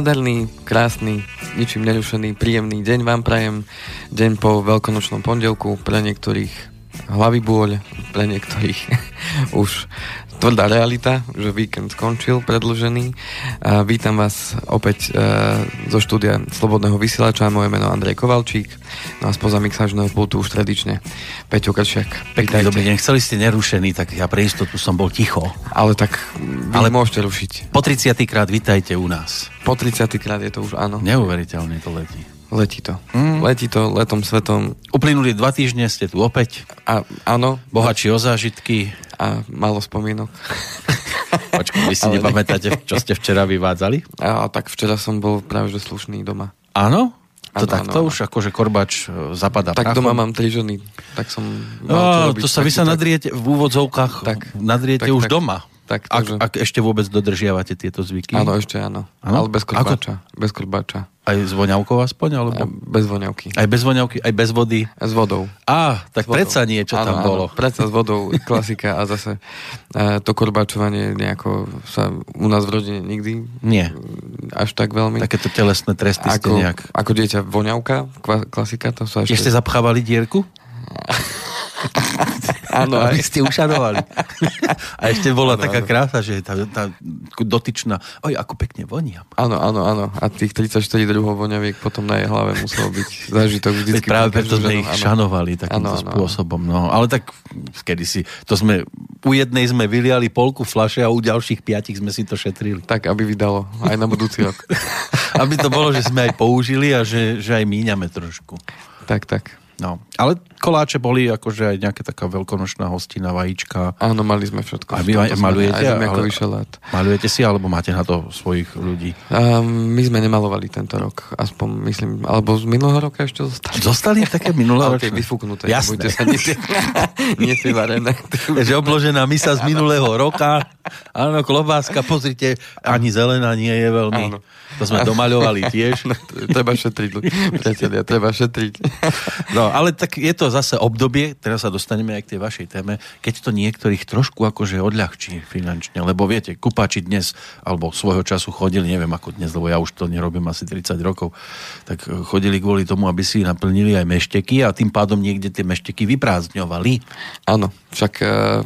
nádherný, krásny, ničím nerušený, príjemný deň vám prajem. Deň po veľkonočnom pondelku, pre niektorých hlavy bôľ, pre niektorých už tvrdá realita, že víkend skončil predlžený. A vítam vás opäť e, zo štúdia Slobodného vysielača. Moje meno Andrej Kovalčík. No a spoza mixážneho pultu už tradične Peťo Kršiak. Pekný dobrý deň. Chceli ste nerušený, tak ja pre istotu som bol ticho. Ale tak vy Ale môžete rušiť. Po 30. krát vítajte u nás. Po 30. krát je to už áno. Neuveriteľne to letí. Letí to. Mm. Letí to letom svetom. Uplynuli dva týždne, ste tu opäť. A, áno. Bohači o zážitky a málo spomienok. Počkaj, vy si Ale nepamätáte, čo ste včera vyvádzali? A, tak včera som bol práve že slušný doma. Áno? To ano, takto ano, už akože korbač e, zapadá Tak prachom. doma mám tri ženy, tak som mal no, to, to sa vy sa nadriete v úvodzovkách, tak, nadriete tak, už tak. doma. Tak, ak, takže... ak ešte vôbec dodržiavate tieto zvyky? Áno, ešte áno. áno? Ale bez korbáča. Ako... Bez korbáča. Aj s voňavkou aspoň? Alebo... Bez voňavky. Aj bez voňavky? Aj bez vody? S vodou. Á, tak predsa niečo áno, tam áno, bolo. Predsa s vodou, klasika a zase e, to korbáčovanie nejako sa u nás v rodine nikdy Nie. Až tak veľmi. Takéto telesné tresty ako, ste nejak... Ako dieťa voňavka, klasika, to sa ešte... Ešte zapchávali dierku? Áno, aby ste ušanovali. A ešte bola ano, taká ano. krása, že tá, tá dotyčná, oj, ako pekne voniam. Áno, áno, áno. A tých 34 druhov voňaviek potom na jej hlave muselo byť zážitok vždycky. Práve preto sme ich ano. šanovali takýmto ano, ano, spôsobom. No. Ale tak kedysi, to sme, u jednej sme vyliali polku flaše a u ďalších piatich sme si to šetrili. Tak, aby vydalo aj na budúci rok. aby to bolo, že sme aj použili a že, že aj míňame trošku. Tak, tak. No, ale koláče boli akože aj nejaká taká veľkonočná hostina, vajíčka. Áno, mali sme všetko. A vy malujete? Aj ale. Malujete si, alebo máte na to svojich ľudí? Um, my sme nemalovali tento rok, aspoň myslím, alebo z minulého roka ešte zostali. Zostali také minulého roka? vyfúknuté. Jasné. Sa, nie, nie si varené. Takže obložená misa z minulého roka. Áno, klobáska, pozrite, ani zelená nie je veľmi. Áno. To sme domaľovali tiež. No, treba šetriť, priatelia, treba šetriť. No, ale tak je to zase obdobie, teraz sa dostaneme aj k tej vašej téme, keď to niektorých trošku akože odľahčí finančne, lebo viete, kupáči dnes, alebo svojho času chodili, neviem ako dnes, lebo ja už to nerobím asi 30 rokov, tak chodili kvôli tomu, aby si naplnili aj mešteky a tým pádom niekde tie mešteky vyprázdňovali. Áno, však eh,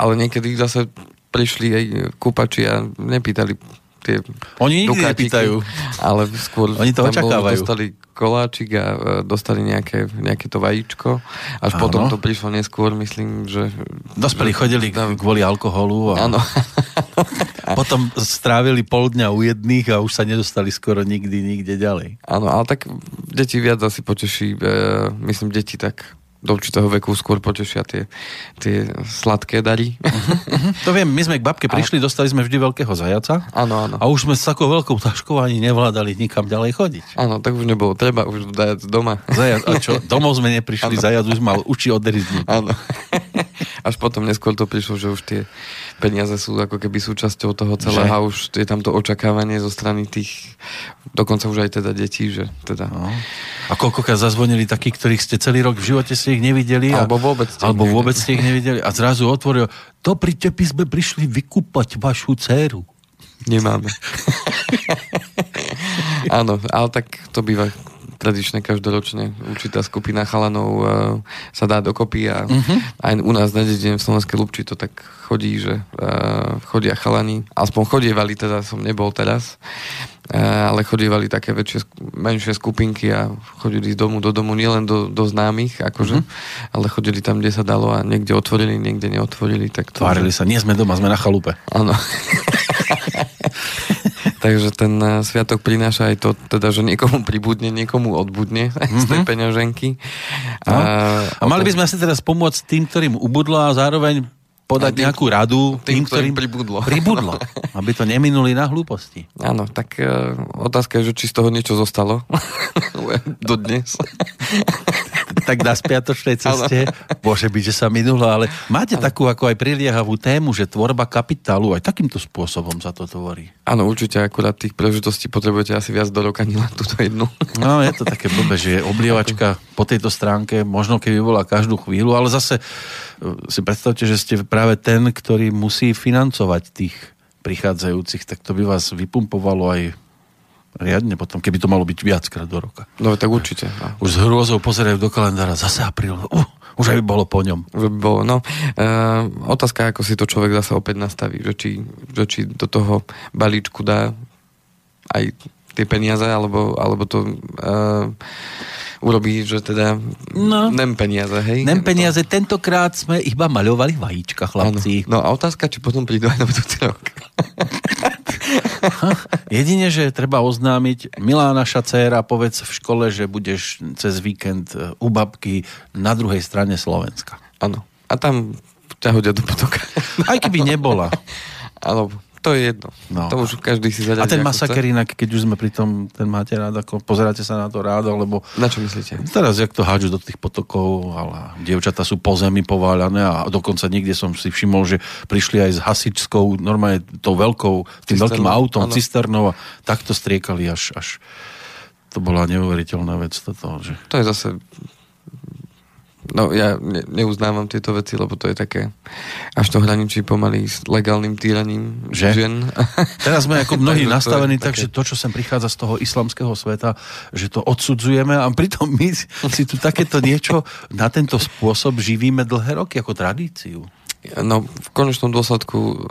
ale niekedy zase prišli aj kúpači a nepýtali tie Oni nikdy nepýtajú. Ale skôr Oni to očakávajú. Dostali koláčik a e, dostali nejaké, nejaké to vajíčko. Až Áno. potom to prišlo neskôr, myslím, že... Dospeli chodili tam... kvôli alkoholu. A... Áno. potom strávili pol dňa u jedných a už sa nedostali skoro nikdy nikde ďalej. Áno, ale tak deti viac asi poteší, e, myslím, deti tak do určitého veku skôr potešia tie, tie sladké dary. Uh-huh, uh-huh. To viem, my sme k babke prišli, a... dostali sme vždy veľkého zajaca. Áno, áno. A už sme s takou veľkou taškou ani nevládali nikam ďalej chodiť. Áno, tak už nebolo treba, už zajac doma. Zajac, a čo, domov sme neprišli, ano. zajac už mal uči odrizniť. Áno. Až potom neskôr to prišlo, že už tie peniaze sú ako keby súčasťou toho celého že? a už je tam to očakávanie zo strany tých, dokonca už aj teda detí, že teda... No. A koľkokrát zazvonili takí, ktorých ste celý rok v živote ste ich nevideli? A, alebo vôbec ste Alebo vôbec ste ich nevideli a zrazu otvoril, to pri tepi sme prišli vykúpať vašu dceru. Nemáme. Áno, ale tak to býva tradične každoročne určitá skupina chalanov uh, sa dá dokopy a uh-huh. aj u nás na dedine v Slovenskej Lubči to tak chodí, že uh, chodia chalani, aspoň chodievali, teda som nebol teraz, uh, ale chodievali také väčšie, menšie skupinky a chodili z domu do domu, nielen do, do známych, akože, uh-huh. ale chodili tam, kde sa dalo a niekde otvorili, niekde neotvorili. Tak to, Tvárili sa, nie sme doma, sme na chalupe. Áno. Takže ten eh, sviatok prináša aj to, teda, že niekomu pribudne, niekomu odbudne mm-hmm. z tej mhm. peňaženky. No. A, a mali by sme asi teraz pomôcť tým, ktorým ubudlo a zároveň podať tým, nejakú radu tým, tým ktorým pribudlo. pribudlo. Aby to neminuli na hlúposti. Áno, tak uh, otázka je, že či z toho niečo zostalo do dnes. Tak na spiatočnej ceste môže byť, že sa minulo, ale máte takú ako aj priliehavú tému, že tvorba kapitálu aj takýmto spôsobom sa to tvorí. Áno, určite akurát tých príležitostí potrebujete asi viac do roka, len túto jednu. No, je to také blbé, že oblievačka po tejto stránke, možno keby bola každú chvíľu, ale zase si predstavte, že ste práve ten, ktorý musí financovať tých prichádzajúcich, tak to by vás vypumpovalo aj riadne potom, keby to malo byť viackrát do roka. No tak určite. No. Už s hrôzou pozerajú do kalendára, zase apríl, uh, už aj by bolo po ňom. By bolo, no. E, otázka, ako si to človek zase opäť nastaví, že či, že či do toho balíčku dá aj tie peniaze, alebo, alebo to e, urobí, že teda no. nem peniaze, hej? Nem peniaze, to... tentokrát sme iba maľovali vajíčka, chlapci. Ano. No a otázka, či potom prídu aj na budúci rok. Jedine, že treba oznámiť, milá naša dcéra, povedz v škole, že budeš cez víkend e, u babky na druhej strane Slovenska. Áno. A tam ťa hodia do potoka. Aj keby nebola. Alebo to je jedno. No. To už každý si zariadi. A ten masaker inak, keď už sme pri tom, ten máte rád, ako pozeráte sa na to rád, alebo... Na čo myslíte? Teraz, jak to hádžu do tých potokov, ale dievčata sú po zemi pováľané a dokonca niekde som si všimol, že prišli aj s hasičskou, normálne tou veľkou, tým Cisternou, veľkým autom, ano. cisternou a takto striekali až, až to bola neuveriteľná vec. Toto, že... To je zase No ja ne, neuznávam tieto veci, lebo to je také až to hraničí pomaly s legálnym týraním že? žien. Teraz sme ako mnohí nastavení tak, že to, čo sem prichádza z toho islamského sveta, že to odsudzujeme a pritom my si tu takéto niečo na tento spôsob živíme dlhé roky ako tradíciu. No v konečnom dôsledku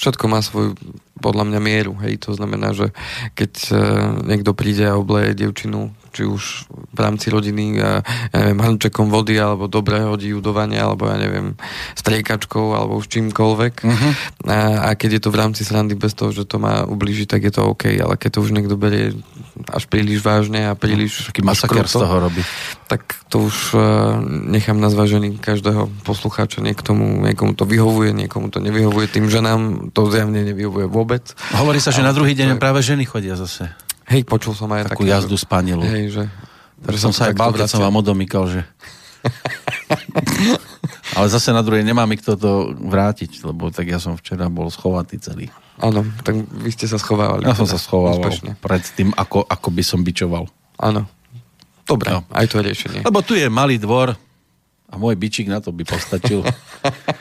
všetko má svoju podľa mňa mieru, hej, to znamená, že keď uh, niekto príde a obleje devčinu či už v rámci rodiny, ja, ja neviem, hrnčekom vody, alebo dobre hodí ju do vane, alebo ja neviem, striekačkou, alebo už čímkoľvek. Uh-huh. A, a keď je to v rámci srandy bez toho, že to má ublížiť, tak je to OK, ale keď to už niekto berie až príliš vážne a príliš... No, taký masaker z toho robí. Tak to už uh, nechám na zvážení každého poslucháča. Niekomu, niekomu to vyhovuje, niekomu to nevyhovuje. Tým, že nám to zjavne nevyhovuje vôbec. Hovorí sa, že na druhý deň práve ženy chodia zase. Hej, počul som aj takú také, jazdu že... spanilu. Hej, že... že som sa aj bál, keď som vám odomýkal, že... Ale zase na druhej nemá mi kto to vrátiť, lebo tak ja som včera bol schovatý celý. Áno, tak vy ste sa schovávali. Ja som sa teda schovával pred tým, ako, ako by som bičoval. Áno. Dobre, no. aj to je riešenie. Lebo tu je malý dvor, a môj bičík na to by postačil.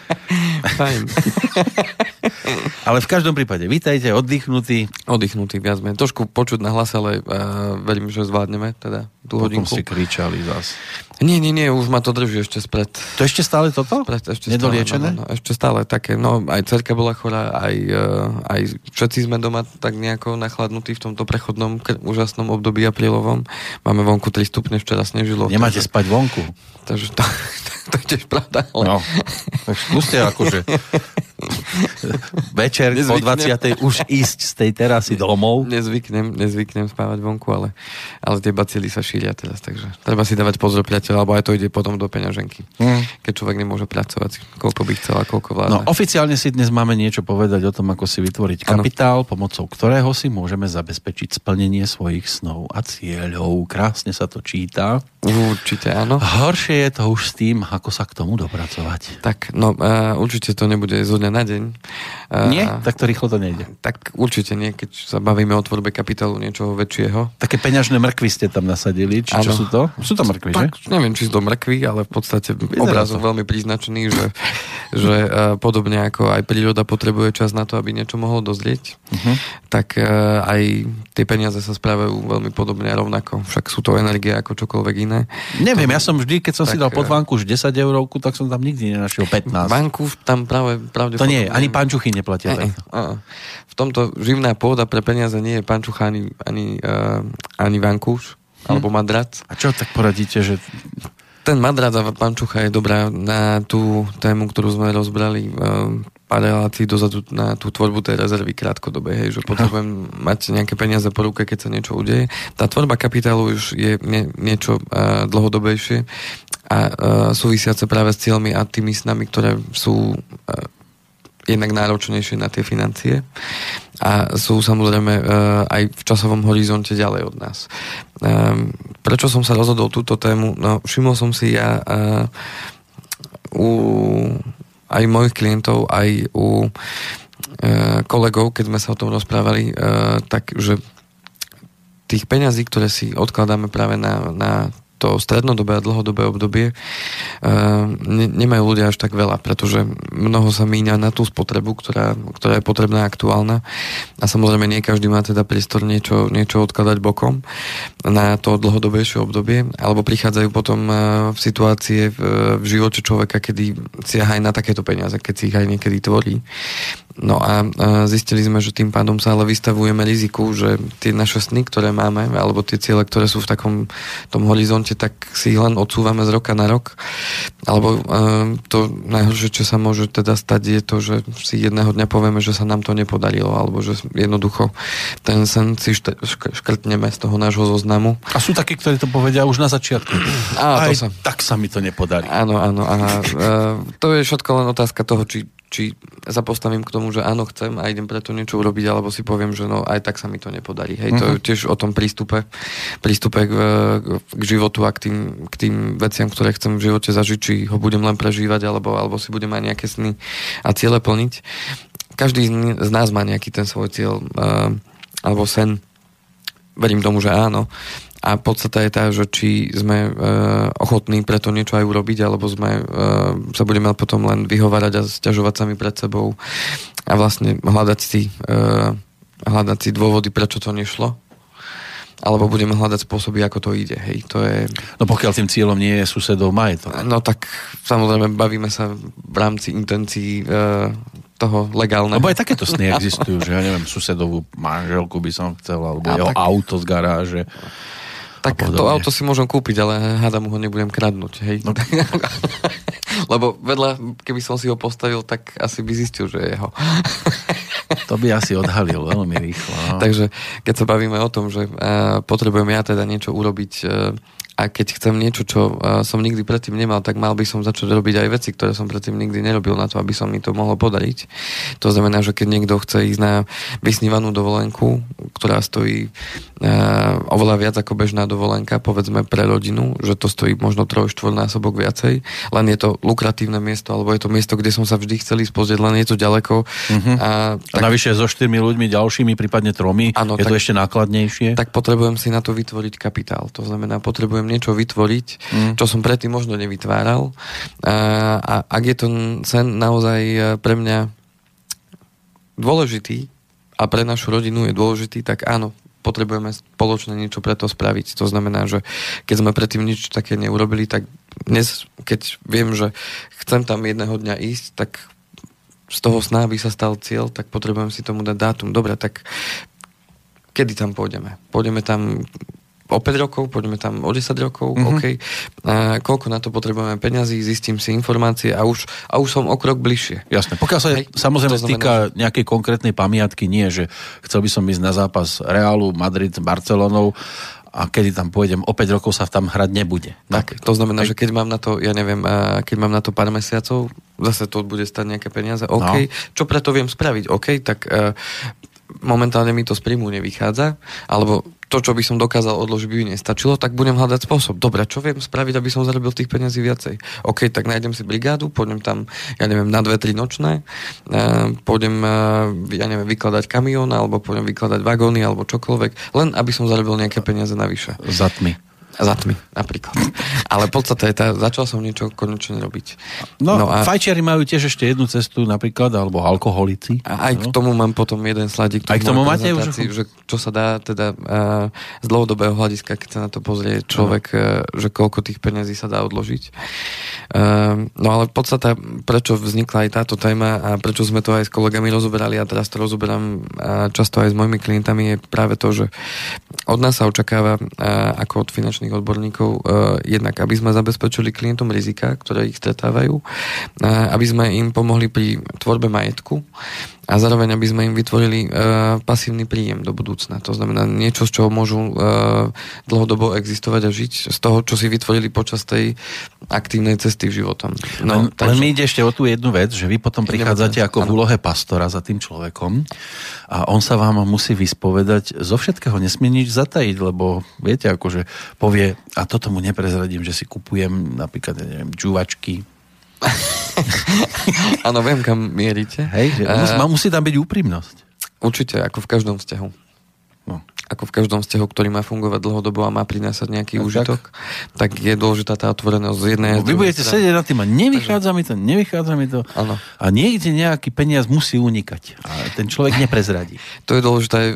Fajn. ale v každom prípade, vítajte, oddychnutí. Oddychnutí viac menej. Trošku počuť na hlas, ale uh, verím, že zvládneme teda tú Potom hodinku. si kričali zás. Nie, nie, nie, už ma to drží ešte spred. To ešte stále toto? Spred, ešte Nedoliečené? Stále, no, no, ešte stále také, no aj cerka bola chorá, aj, uh, aj všetci sme doma tak nejako nachladnutí v tomto prechodnom k- úžasnom období aprílovom. Máme vonku 3 stupne, včera snežilo. Nemáte takže, spať vonku? Takže to, to je tiež pravda. Ale... No, tak skúste akože večer nezvyknem. po 20. už ísť z tej terasy domov. Nezvyknem, nezvyknem spávať vonku, ale, ale tie bacily sa šíria teraz, takže treba si dávať pozor, priateľ, alebo aj to ide potom do peňaženky. Mm. Keď človek nemôže pracovať, koľko by chcel a koľko vládne. No, oficiálne si dnes máme niečo povedať o tom, ako si vytvoriť kapitál, ano. pomocou ktorého si môžeme zabezpečiť splnenie svojich snov a cieľov. Krásne sa to číta. Určite áno. Horšie je to už s tým, ako sa k tomu dopracovať. Tak, no uh, určite to nebude zo dňa na deň. Nie? Tak to rýchlo to nejde. Tak určite nie, keď sa bavíme o tvorbe kapitálu niečoho väčšieho. Také peňažné mrkvy ste tam nasadili, či ano. čo sú to? Sú to mrkvy, tak, že? Neviem, či sú to mrkvy, ale v podstate obrazom veľmi príznačný, že, že uh, podobne ako aj príroda potrebuje čas na to, aby niečo mohlo dozrieť, uh-huh. tak uh, aj tie peniaze sa správajú veľmi podobne a rovnako. Však sú to energie ako čokoľvek iné. Neviem, ja som vždy, keď som tak, si dal pod vanku už 10 eurovku, tak som tam nikdy nenašiel 15. Banku tam práve pravdepodobne... To nie, ani pančuchy neplatia. tak. V tomto živná pôda pre peniaze nie je pančucha ani, ani, uh, ani vankúš, hm. alebo madrac. A čo tak poradíte, že ten madrac a pančucha je dobrá na tú tému, ktorú sme rozbrali uh, pár relácií dozadu na tú tvorbu tej rezervy krátkodobej, hej, že potrebujem mať nejaké peniaze po ruke, keď sa niečo udeje. Tá tvorba kapitálu už je nie, niečo uh, dlhodobejšie a uh, súvisiace práve s cieľmi a tými snami, ktoré sú uh, jednak náročnejšie na tie financie a sú samozrejme uh, aj v časovom horizonte ďalej od nás. Um, prečo som sa rozhodol túto tému? No, všimol som si ja uh, u aj mojich klientov, aj u e, kolegov, keď sme sa o tom rozprávali, e, tak že tých peňazí, ktoré si odkladáme práve na, na to strednodobé a dlhodobé obdobie ne, nemajú ľudia až tak veľa, pretože mnoho sa míňa na tú spotrebu, ktorá, ktorá je potrebná aktuálna a samozrejme nie každý má teda priestor niečo, niečo odkladať bokom na to dlhodobejšie obdobie, alebo prichádzajú potom v situácie v, v živote človeka, kedy siaha aj na takéto peniaze, keď si ich aj niekedy tvorí. No a zistili sme, že tým pádom sa ale vystavujeme riziku, že tie naše sny, ktoré máme, alebo tie ciele, ktoré sú v takom tom horizonte, tak si ich len odsúvame z roka na rok. Alebo to najhoršie, čo sa môže teda stať, je to, že si jedného dňa povieme, že sa nám to nepodarilo, alebo že jednoducho ten sen si škrtneme z toho nášho zoznamu. A sú takí, ktorí to povedia už na začiatku. A, to sa... tak sa mi to nepodarí. Áno, áno. A, a to je všetko len otázka toho, či či sa postavím k tomu, že áno, chcem a idem preto niečo urobiť, alebo si poviem, že no aj tak sa mi to nepodarí. Hej, uh-huh. to je mhm. tiež o tom prístupe, prístupe k, k životu a k tým, k tým veciam, ktoré chcem v živote zažiť, či ho budem len prežívať, alebo, alebo si budem aj nejaké sny a ciele plniť. Každý z nás má nejaký ten svoj cieľ uh, alebo sen. Verím tomu, že áno. A podstata je tá, že či sme e, ochotní preto niečo aj urobiť, alebo sme, e, sa budeme potom len vyhovárať a stiažovať sami pred sebou a vlastne hľadať si, e, hľadať si dôvody, prečo to nešlo alebo budeme hľadať spôsoby, ako to ide. Hej, to je... No pokiaľ tým cieľom nie je susedov majetok. No tak samozrejme bavíme sa v rámci intencií e, toho legálneho. Lebo aj takéto sny existujú, že ja neviem, susedovú manželku by som chcel, alebo a jeho tak... auto z garáže. Tak to auto si môžem kúpiť, ale hada mu ho nebudem kradnúť, hej. No. Lebo vedľa, keby som si ho postavil, tak asi by zistil, že je jeho. to by asi odhalil veľmi rýchlo. No. Takže keď sa bavíme o tom, že uh, potrebujem ja teda niečo urobiť uh, a keď chcem niečo, čo uh, som nikdy predtým nemal, tak mal by som začať robiť aj veci, ktoré som predtým nikdy nerobil na to, aby som mi to mohlo podariť. To znamená, že keď niekto chce ísť na vysnívanú dovolenku, ktorá stojí uh, oveľa viac ako bežná dovolenka, povedzme pre rodinu, že to stojí možno troj, štvornásobok viacej, len je to lukratívne miesto, alebo je to miesto, kde som sa vždy chcel ísť pozrieť, len je to ďaleko. Uh-huh. A, tak, a navyše so štyrmi ľuďmi ďalšími, prípadne tromi, ano, je tak, to ešte nákladnejšie? Tak potrebujem si na to vytvoriť kapitál. To znamená, potrebujem niečo vytvoriť, mm. čo som predtým možno nevytváral. A, a ak je ten sen naozaj e, pre mňa dôležitý a pre našu rodinu je dôležitý, tak áno, potrebujeme spoločne niečo pre to spraviť. To znamená, že keď sme predtým nič také neurobili, tak dnes, keď viem, že chcem tam jedného dňa ísť, tak z toho sná by sa stal cieľ, tak potrebujem si tomu dať dátum. Dobre, tak kedy tam pôjdeme? Pôjdeme tam o 5 rokov, poďme tam o 10 rokov, mm-hmm. OK. A koľko na to potrebujeme peňazí, zistím si informácie a už, a už som o krok bližšie. Jasné. Pokiaľ sa Hej, samozrejme znamená, týka že... nejakej konkrétnej pamiatky, nie, že chcel by som ísť na zápas Realu, Madrid, Barcelonou, a kedy tam pôjdem, o 5 rokov sa tam hrať nebude. Tak, to znamená, že keď mám na to, ja neviem, keď mám na to pár mesiacov, zase to bude stať nejaké peniaze, OK, no. čo preto viem spraviť, OK, tak uh, momentálne mi to z príjmu nevychádza, alebo to, čo by som dokázal odložiť, by nestačilo, tak budem hľadať spôsob. Dobre, čo viem spraviť, aby som zarobil tých peniazí viacej? OK, tak nájdem si brigádu, pôjdem tam, ja neviem, na dve, tri nočné, uh, pôjdem, uh, ja neviem, vykladať kamión, alebo pôjdem vykladať vagóny, alebo čokoľvek, len aby som zarobil nejaké peniaze navyše. Za. Za tmy, napríklad. Ale podstate je tá, začal som niečo konečne robiť. No, no a fajčiari majú tiež ešte jednu cestu napríklad, alebo alkoholici. A aj no. k tomu mám potom jeden sladík. Aj k tomu máte už? Že čo sa dá teda uh, z dlhodobého hľadiska, keď sa na to pozrie človek, uh, že koľko tých peniazí sa dá odložiť. Uh, no ale podstata, prečo vznikla aj táto téma a prečo sme to aj s kolegami rozoberali a teraz to rozoberám uh, často aj s mojimi klientami je práve to, že od nás sa očakáva uh, ako od finančných finančných odborníkov uh, jednak, aby sme zabezpečili klientom rizika, ktoré ich stretávajú, aby sme im pomohli pri tvorbe majetku a zároveň, aby sme im vytvorili uh, pasívny príjem do budúcna. To znamená niečo, z čoho môžu uh, dlhodobo existovať a žiť, z toho, čo si vytvorili počas tej aktívnej cesty v životom. No, len, takže... len mi ide ešte o tú jednu vec, že vy potom prichádzate ako v úlohe pastora za tým človekom a on sa vám musí vyspovedať, zo všetkého nesmie nič zatajiť, lebo viete, akože povie, a toto mu neprezradím, že si kupujem napríklad, neviem, džuvačky, Áno, viem, kam mierite. Hej, že uh, musí tam byť úprimnosť. Určite, ako v každom vzťahu. No. ako v každom vzťahu, ktorý má fungovať dlhodobo a má prinášať nejaký No, užitok, tak. je dôležitá tá otvorenosť z jednej No, vy budete strany. sedieť na tým a nevychádza mi to, nevychádza mi to. Áno. A niekde nejaký peniaz musí unikať. A ten človek neprezradí. To je dôležité, eh,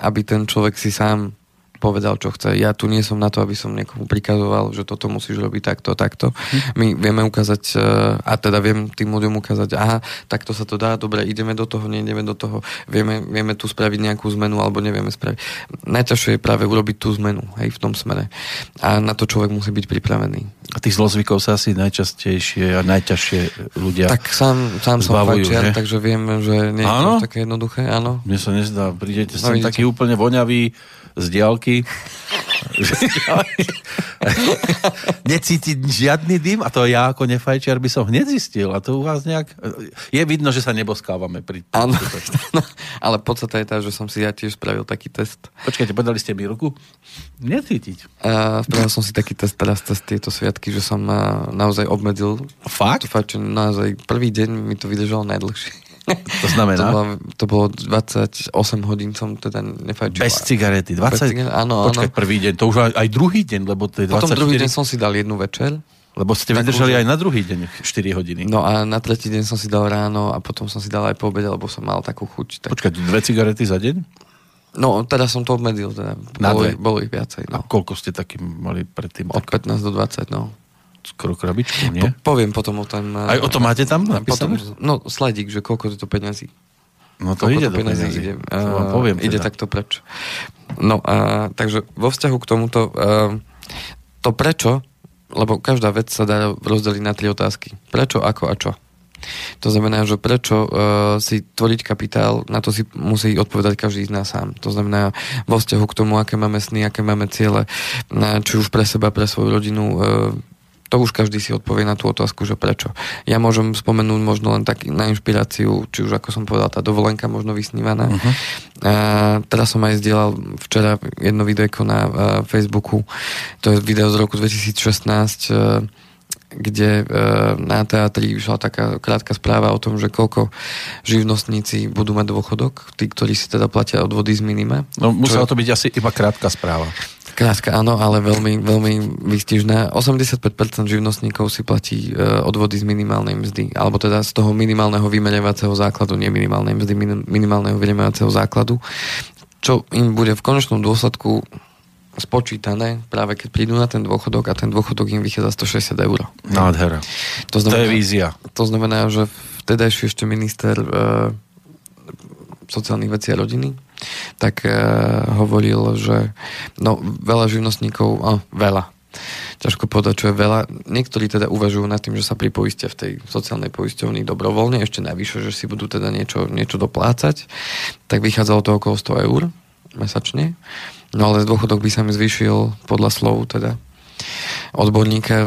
aby ten človek si sám povedal, čo chce. Ja tu nie som na to, aby som niekomu prikazoval, že toto musíš robiť takto, takto. My vieme ukázať, eh, a teda viem tým ľuďom ukázať, aha, takto sa to dá, dobre, ideme do toho, nejdeme do toho, vieme, vieme tu spraviť nejakú zmenu, alebo nevieme spraviť. Najťažšie je práve urobiť tú zmenu, hej, v tom smere. A na to človek musí byť pripravený. A tých zlozvykov sa asi najčastejšie a najťažšie ľudia... Tak sám, sám som Zbavujú, že? takže viem, že nie je to také jednoduché, áno. Mne sa nezdá, prídete No, sem vidíte. taký úplne voňavý z diálky. Necítiť žiadny dym a to ja ako nefajčiar by som hneď zistil a to u vás nejak... Je vidno, že sa neboskávame pri... Áno, ale podstata je tá, že som si ja tiež spravil taký test. Počkajte, podali ste mi ruku? Necítiť. Uh, spravil som si taký test teraz cez tieto sviatky, že som uh, naozaj obmedzil Fakt? to fajčenie. Naozaj prvý deň mi to vydržalo najdlhšie. To znamená? To bolo, to bolo 28 hodín som teda nefajčil. Bez cigarety. 20... Bez cigaret, áno, Počkať, áno. prvý deň. To už aj, aj druhý deň, lebo to je 24... Potom druhý deň som si dal jednu večer. Lebo ste vydržali aj na druhý deň 4 hodiny. No a na tretí deň som si dal ráno a potom som si dal aj po obede, lebo som mal takú chuť. Tak... Počkať, dve cigarety za deň? No, teraz som to obmedzil. Teda. Na Bolo, dve? bolo ich viacej. A No. koľko ste taký mali predtým? Od 15 do 20, no. Skoro krabičku, nie? Po, poviem potom o tom... Aj o to máte tam Potom, no, sledík, že koľko je to peňazí. No to Koľko ide to peniazy. ide. Eh, poviem ide teda. takto preč. No a takže vo vzťahu k tomuto eh, to prečo, lebo každá vec sa dá rozdeliť na tri otázky. Prečo, ako a čo. To znamená, že prečo uh, si tvoriť kapitál, na to si musí odpovedať každý z nás sám. To znamená vo vzťahu k tomu, aké máme sny, aké máme ciele, na, či už pre seba, pre svoju rodinu, uh, to už každý si odpovie na tú otázku, že prečo. Ja môžem spomenúť možno len tak na inšpiráciu, či už ako som povedal, tá dovolenka možno vysnívaná. Uh-huh. A teraz som aj zdieľal včera jedno videjko na uh, Facebooku, to je video z roku 2016, uh, kde e, na teatri vyšla taká krátka správa o tom, že koľko živnostníci budú mať dôchodok, tí, ktorí si teda platia odvody z minima. No musela to byť asi iba krátka správa. Krátka, áno, ale veľmi, veľmi výstižná. 85% živnostníkov si platí e, odvody z minimálnej mzdy, alebo teda z toho minimálneho vymerovacieho základu, nie minimálnej mzdy, minim, minimálneho vymerovacieho základu, čo im bude v konečnom dôsledku spočítané práve keď prídu na ten dôchodok a ten dôchodok im vychádza 160 eur. Nádhera. To To je vízia. to znamená, že vtedajší ešte minister e, sociálnych vecí a rodiny tak e, hovoril, že no, veľa živnostníkov, oh, veľa, ťažko povedať, čo je veľa. Niektorí teda uvažujú nad tým, že sa pripoistia v tej sociálnej poisťovni dobrovoľne, ešte navyše, že si budú teda niečo, niečo doplácať, tak vychádzalo to okolo 100 eur mesačne. No ale dôchodok by sa mi zvýšil podľa slov teda odborníka e,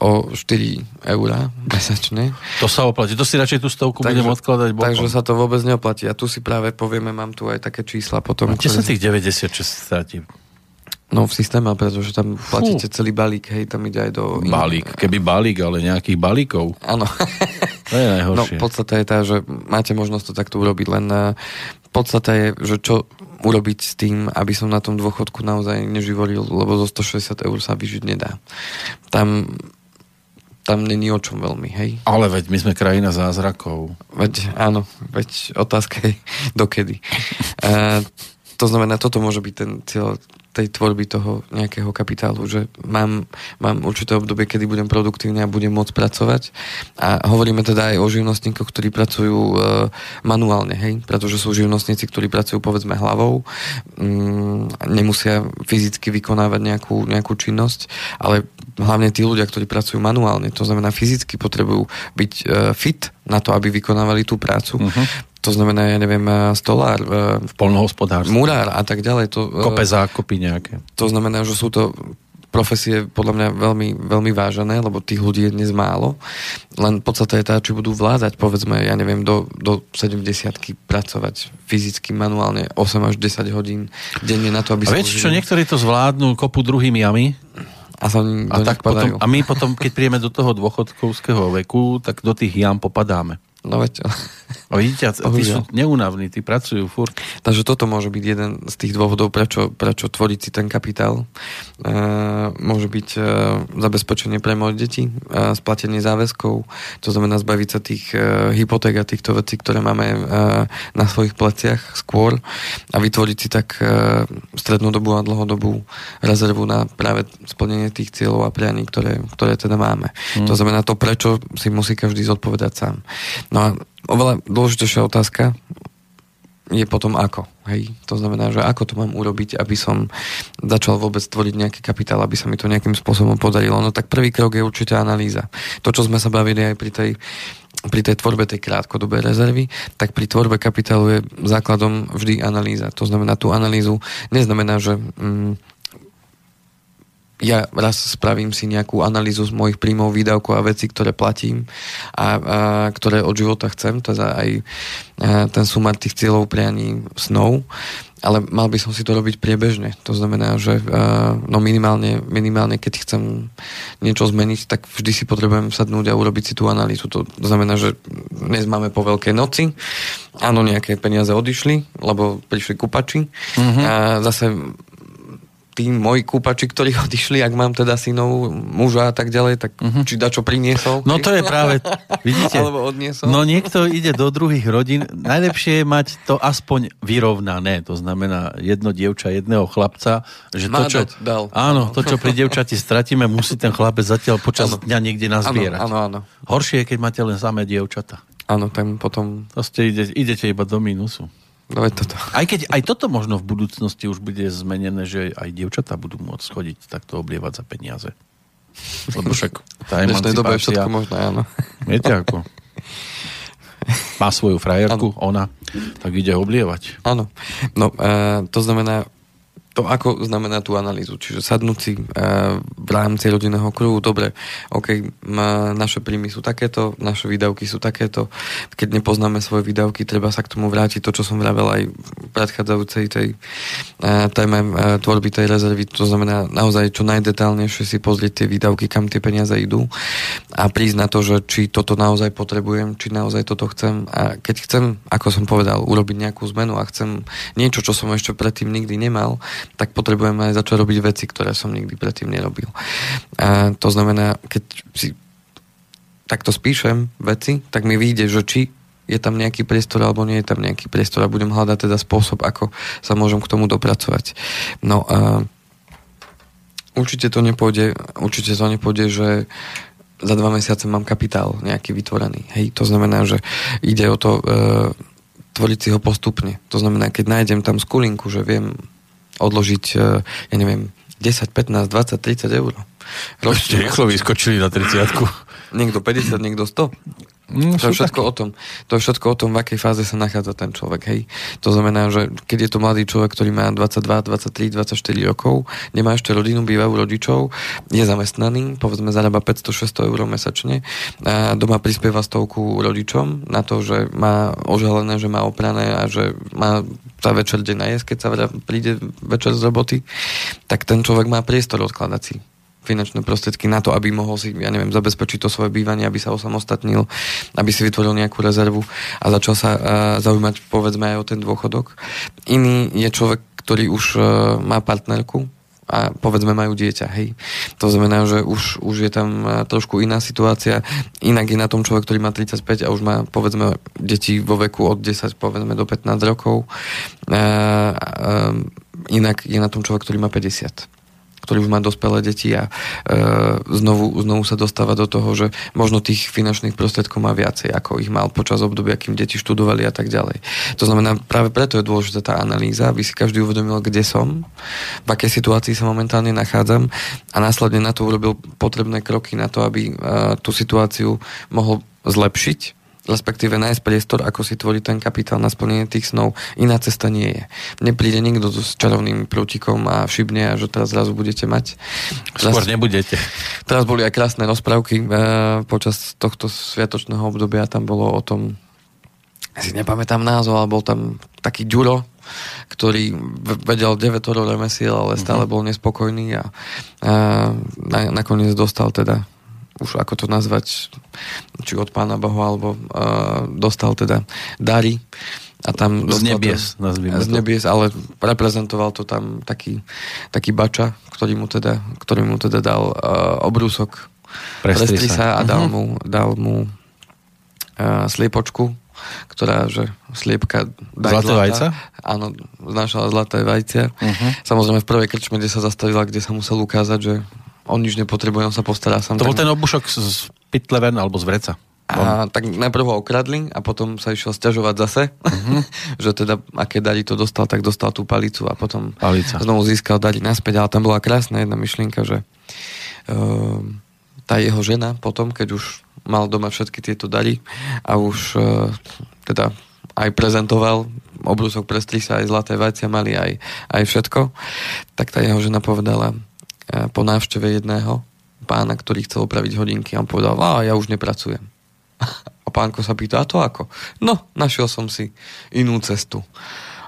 o 4 eurá mesačne. To sa oplatí. To si radšej tú stovku budem odkladať bokom. takže sa to vôbec neoplatí. A tu si práve povieme, mám tu aj také čísla potom. A kde sa ktoré- tých 96 stratí? No v systéme, pretože tam platíte celý balík, hej, tam ide aj do... Balík. Keby balík, ale nejakých balíkov. Áno. To je No, najhoršie. podstata je tá, že máte možnosť to takto urobiť, len eh, podstata je, že čo urobiť s tým, aby som na tom dôchodku naozaj neživoril, lebo zo 160 eur sa vyžiť nedá. Tam, tam není o čom veľmi, hej. Ale veď my sme krajina zázrakov. Veď áno, veď otázka je dokedy. Uh, to znamená, toto môže byť ten cieľ tej tvorby toho nejakého kapitálu, že mám, mám určité obdobie, kedy budem produktívny a budem môcť pracovať. A hovoríme teda aj o živnostníkoch, ktorí pracujú e, manuálne, hej, pretože sú živnostníci, ktorí pracujú povedzme hlavou, mm, nemusia fyzicky vykonávať nejakú, nejakú činnosť, ale hlavne tí ľudia, ktorí pracujú manuálne, to znamená fyzicky potrebujú byť e, fit na to, aby vykonávali tú prácu. Uh-huh. To znamená, ja neviem, e, stolár, e, V polnohospodárstve. murár a tak ďalej. To, e, Kope zákopy nejaké. to znamená, že sú to profesie podľa mňa veľmi, veľmi vážené, lebo tých ľudí je dnes málo. Len podstata je tá, či budú vládať, povedzme, ja neviem, do, do 70 pracovať fyzicky, manuálne 8 až 10 hodín denne na to, aby A viete čo, niektorí to zvládnu kopu druhými jamy a, sa a, tak potom, a my potom, keď príjeme do toho dôchodkovského veku, tak do tých jam popadáme. No veď... O, vidíte, tí sú neunavní, tí pracujú furt. Takže toto môže byť jeden z tých dôvodov, prečo, prečo tvoriť si ten kapitál. E, môže byť e, zabezpečenie pre moje deti, e, splatenie záväzkov, to znamená zbaviť sa tých e, hypoték a týchto vecí, ktoré máme e, na svojich pleciach skôr a vytvoriť si tak e, strednodobú a dlhodobú rezervu na práve splnenie tých cieľov a prianí, ktoré, ktoré teda máme. Mm. To znamená to, prečo si musí každý zodpovedať sám. No a oveľa dôležitejšia otázka je potom ako. Hej? To znamená, že ako to mám urobiť, aby som začal vôbec tvoriť nejaký kapitál, aby sa mi to nejakým spôsobom podarilo. No tak prvý krok je určite analýza. To, čo sme sa bavili aj pri tej pri tej tvorbe tej krátkodobej rezervy, tak pri tvorbe kapitálu je základom vždy analýza. To znamená, tú analýzu neznamená, že mm, ja raz spravím si nejakú analýzu z mojich príjmov, výdavkov a vecí, ktoré platím a, a ktoré od života chcem, teda aj a, ten sumár tých cieľov, prianí, snov, ale mal by som si to robiť priebežne. To znamená, že a, no minimálne, minimálne, keď chcem niečo zmeniť, tak vždy si potrebujem sadnúť a urobiť si tú analýzu. To znamená, že dnes máme po veľkej noci, áno, nejaké peniaze odišli, lebo prišli kupači mm-hmm. a zase tí moji kúpači, ktorí odišli, ak mám teda synov, muža a tak ďalej, tak uh-huh. či da čo priniesol. No to je práve, vidíte, Alebo odniesol. no niekto ide do druhých rodín, najlepšie je mať to aspoň vyrovnané, to znamená jedno dievča, jedného chlapca, že Má to, čo, dať, dal. áno, to, čo pri dievčati stratíme, musí ten chlapec zatiaľ počas ano. dňa niekde nazbierať. Áno, áno, áno. Horšie je, keď máte len samé dievčata. Áno, tam potom... To ste ide, idete iba do mínusu. No je toto. Aj keď aj toto možno v budúcnosti už bude zmenené, že aj dievčatá budú môcť chodiť takto oblievať za peniaze. Lebo však tá emancipácia... dobe je všetko možné, áno. Viete ako? Má svoju frajerku, ano. ona, tak ide oblievať. Áno. No, e, to znamená, to ako znamená tú analýzu. Čiže sadnúť si uh, v rámci rodinného kruhu, dobre, OK, naše príjmy sú takéto, naše výdavky sú takéto. Keď nepoznáme svoje výdavky, treba sa k tomu vrátiť to, čo som vravel aj v predchádzajúcej tej uh, téme uh, tvorby tej rezervy. To znamená naozaj čo najdetálnejšie si pozrieť tie výdavky, kam tie peniaze idú a prísť na to, že či toto naozaj potrebujem, či naozaj toto chcem. A keď chcem, ako som povedal, urobiť nejakú zmenu a chcem niečo, čo som ešte predtým nikdy nemal, tak potrebujem aj začať robiť veci, ktoré som nikdy predtým nerobil. A to znamená, keď si takto spíšem veci, tak mi vyjde, že či je tam nejaký priestor alebo nie je tam nejaký priestor a budem hľadať teda spôsob, ako sa môžem k tomu dopracovať. No a určite to nepôjde, určite to nepôjde, že za dva mesiace mám kapitál nejaký vytvorený. Hej, to znamená, že ide o to e, tvoriť si ho postupne. To znamená, keď nájdem tam skulinku, že viem odložiť, e, ja neviem, 10, 15, 20, 30 eur. Ročne rýchlo vyskočili na 30 Niekto 50, niekto 100. Mm, to, je všetko o tom, to je všetko o tom, v akej fáze sa nachádza ten človek. Hej. To znamená, že keď je to mladý človek, ktorý má 22, 23, 24 rokov, nemá ešte rodinu, býva u rodičov, je zamestnaný, povedzme zarába 500-600 eur mesačne a doma prispieva stovku rodičom na to, že má ožalené, že má oprané a že má sa večer deň najesť, keď sa príde večer z roboty, tak ten človek má priestor odkladať si finančné prostriedky na to, aby mohol si, ja neviem, zabezpečiť to svoje bývanie, aby sa osamostatnil, aby si vytvoril nejakú rezervu a začal sa uh, zaujímať, povedzme, aj o ten dôchodok. Iný je človek, ktorý už uh, má partnerku, a povedzme majú dieťa, hej. To znamená, že už, už je tam trošku iná situácia, inak je na tom človek, ktorý má 35 a už má povedzme deti vo veku od 10 povedzme do 15 rokov. E, e, inak je na tom človek, ktorý má 50 ktorý už má dospelé deti a e, znovu, znovu sa dostáva do toho, že možno tých finančných prostriedkov má viacej, ako ich mal počas obdobia, kým deti študovali a tak ďalej. To znamená, práve preto je dôležitá tá analýza, aby si každý uvedomil, kde som, v akej situácii sa momentálne nachádzam a následne na to urobil potrebné kroky na to, aby e, tú situáciu mohol zlepšiť respektíve nájsť priestor, ako si tvorí ten kapitál na splnenie tých snov. Iná cesta nie je. Nepríde nikto s čarovným prútikom a všibne a že teraz zrazu budete mať. Teraz, Skôr nebudete. Teraz boli aj krásne rozprávky e, počas tohto sviatočného obdobia. Tam bolo o tom, si nepamätám názov, ale bol tam taký Ďuro, ktorý vedel 9 remesiel, ale stále mm-hmm. bol nespokojný a, a na, nakoniec dostal teda už ako to nazvať, či od pána Bohu, alebo uh, dostal teda dary. A tam z nebies, to, Z nebies, ale reprezentoval to tam taký, taký bača, ktorý mu teda, ktorý mu teda dal uh, obrúsok prestri sa a dal uh-huh. mu, dal mu uh, sliepočku, ktorá, že sliepka Zlaté zlata, vajca? Áno, znášala zlaté vajcia. Uh-huh. Samozrejme v prvej krčme, kde sa zastavila, kde sa musel ukázať, že on nič nepotrebuje, on sa postará sám. To bol ten obušok z pitleven alebo z vreca. A tak najprv ho okradli a potom sa išiel stiažovať zase, uh-huh. že teda aké dary to dostal, tak dostal tú palicu a potom Palica. znovu získal dary naspäť, ale tam bola krásna jedna myšlienka, že uh, tá jeho žena potom, keď už mal doma všetky tieto dary a už uh, teda aj prezentoval obrúsok sa aj zlaté vajcia mali aj, aj všetko, tak tá jeho žena povedala po návšteve jedného pána, ktorý chcel opraviť hodinky a on povedal, a ja už nepracujem. A pánko sa pýta, a to ako? No, našiel som si inú cestu.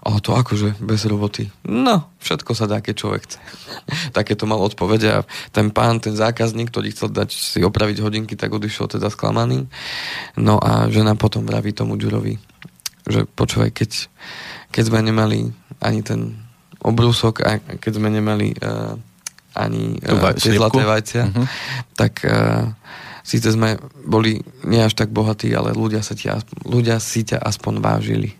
A to akože bez roboty? No, všetko sa dá, keď človek chce. Také to mal odpovede a ten pán, ten zákazník, ktorý chcel dať si opraviť hodinky, tak odišiel teda sklamaný. No a žena potom vraví tomu Ďurovi, že počúvaj, keď, keď sme nemali ani ten obrúsok, a keď sme nemali uh, ani uh, tie zlaté vajcia, uh-huh. tak uh, síce sme boli nie až tak bohatí, ale ľudia, sa ti, ľudia si ťa aspoň vážili.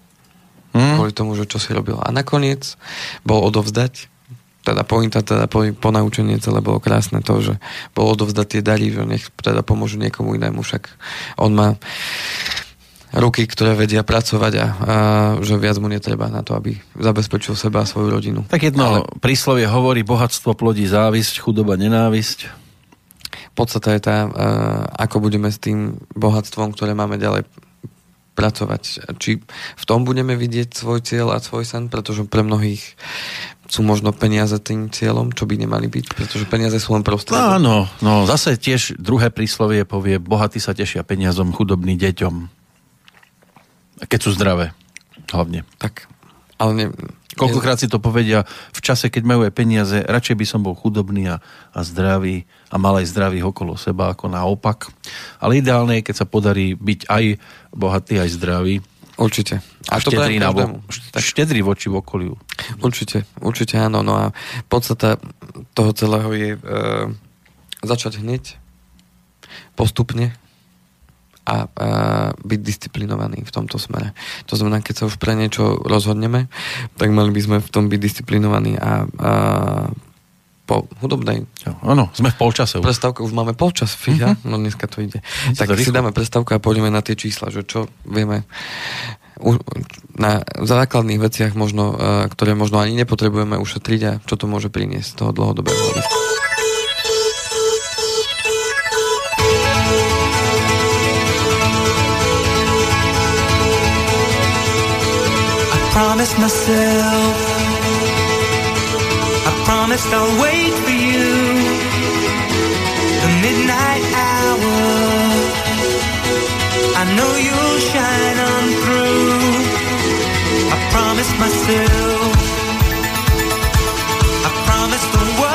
Hmm. Kvôli tomu, že čo si robil. A nakoniec bol odovzdať teda pointa, teda po, ponaučenie celé bolo krásne to, že bol odovzdať tie dary, že nech teda pomôžu niekomu inému, však on má ruky, ktoré vedia pracovať a, a že viac mu netreba na to, aby zabezpečil seba a svoju rodinu. Tak jedno Ale... príslovie hovorí, bohatstvo plodí závisť, chudoba nenávisť podstata je tá, uh, ako budeme s tým bohatstvom, ktoré máme ďalej pracovať. Či v tom budeme vidieť svoj cieľ a svoj sen, pretože pre mnohých sú možno peniaze tým cieľom, čo by nemali byť, pretože peniaze sú len prostredie. No, áno, no zase tiež druhé príslovie povie, bohatí sa tešia peniazom, chudobní deťom. Keď sú zdravé, hlavne. Tak, ale ne, Koľkokrát si to povedia v čase, keď majú aj peniaze, radšej by som bol chudobný a, a zdravý a mal aj zdravých okolo seba ako naopak. Ale ideálne je, keď sa podarí byť aj bohatý, aj zdravý. Určite. A, a štedrý, na vo, štedrý voči v okoliu. Určite, určite áno. No a podstata toho celého je e, začať hneď, postupne, a, a byť disciplinovaný v tomto smere. To znamená, keď sa už pre niečo rozhodneme, tak mali by sme v tom byť disciplinovaní a, a po hudobnej. Áno, sme v polčase už. Už máme polčas, fíha, uh-huh. no dneska to ide. Ide tak to si dáme prestávku a pôjdeme na tie čísla, že čo vieme na základných veciach možno, e, ktoré možno ani nepotrebujeme ušetriť a čo to môže priniesť z toho dlhodobého hľadiska. Promised myself. I promised I'll wait for you. The midnight hour. I know you'll shine on through. I promised myself. I promised the world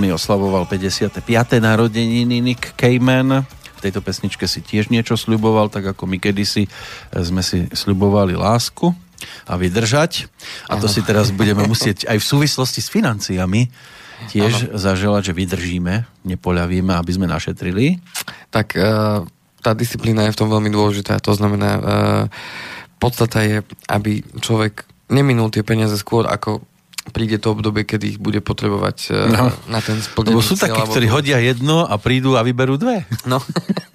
dňami oslavoval 55. narodeniny Nick Cayman. V tejto pesničke si tiež niečo sľuboval, tak ako my kedysi sme si sľubovali lásku a vydržať. A to si teraz budeme musieť aj v súvislosti s financiami tiež ano. zaželať, že vydržíme, nepoľavíme, aby sme našetrili. Tak uh, tá disciplína je v tom veľmi dôležitá. To znamená, uh, podstata je, aby človek neminul tie peniaze skôr, ako príde to obdobie, kedy ich bude potrebovať uh, no. na ten splnený Lebo sú takí, ktorí hodia jedno a prídu a vyberú dve. No.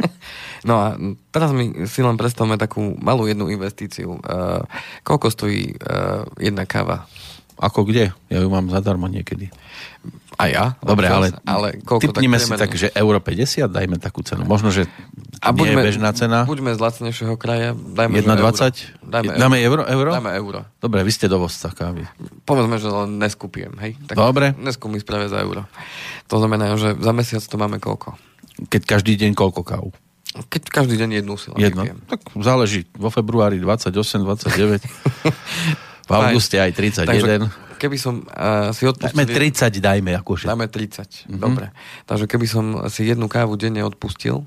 no a teraz mi si len predstavme takú malú jednu investíciu. Uh, koľko stojí uh, jedna káva? Ako kde? Ja ju mám zadarmo niekedy. A ja? Dobre, ale, ale koľko typnime tak si tak, že euro 50, dajme takú cenu. Možno, že a buďme, nie je bežná cena. Buďme z lacnejšieho kraja. Dajme 1,20? Dajme, dáme euro. euro? Dáme euro. Dobre, vy ste dovozca kávy. Povedzme, že len neskúpiem, hej? Tak Dobre. Neskú mi spravia za euro. To znamená, že za mesiac to máme koľko? Keď každý deň koľko kávu? Keď každý deň jednu si Jedno. Tak záleží. Vo februári 28, 29. v auguste aj 31. Takže, keby som uh, si odpustil... Dajme 30, dajme akože. Dáme 30, mm-hmm. dobre. Takže keby som si jednu kávu denne odpustil,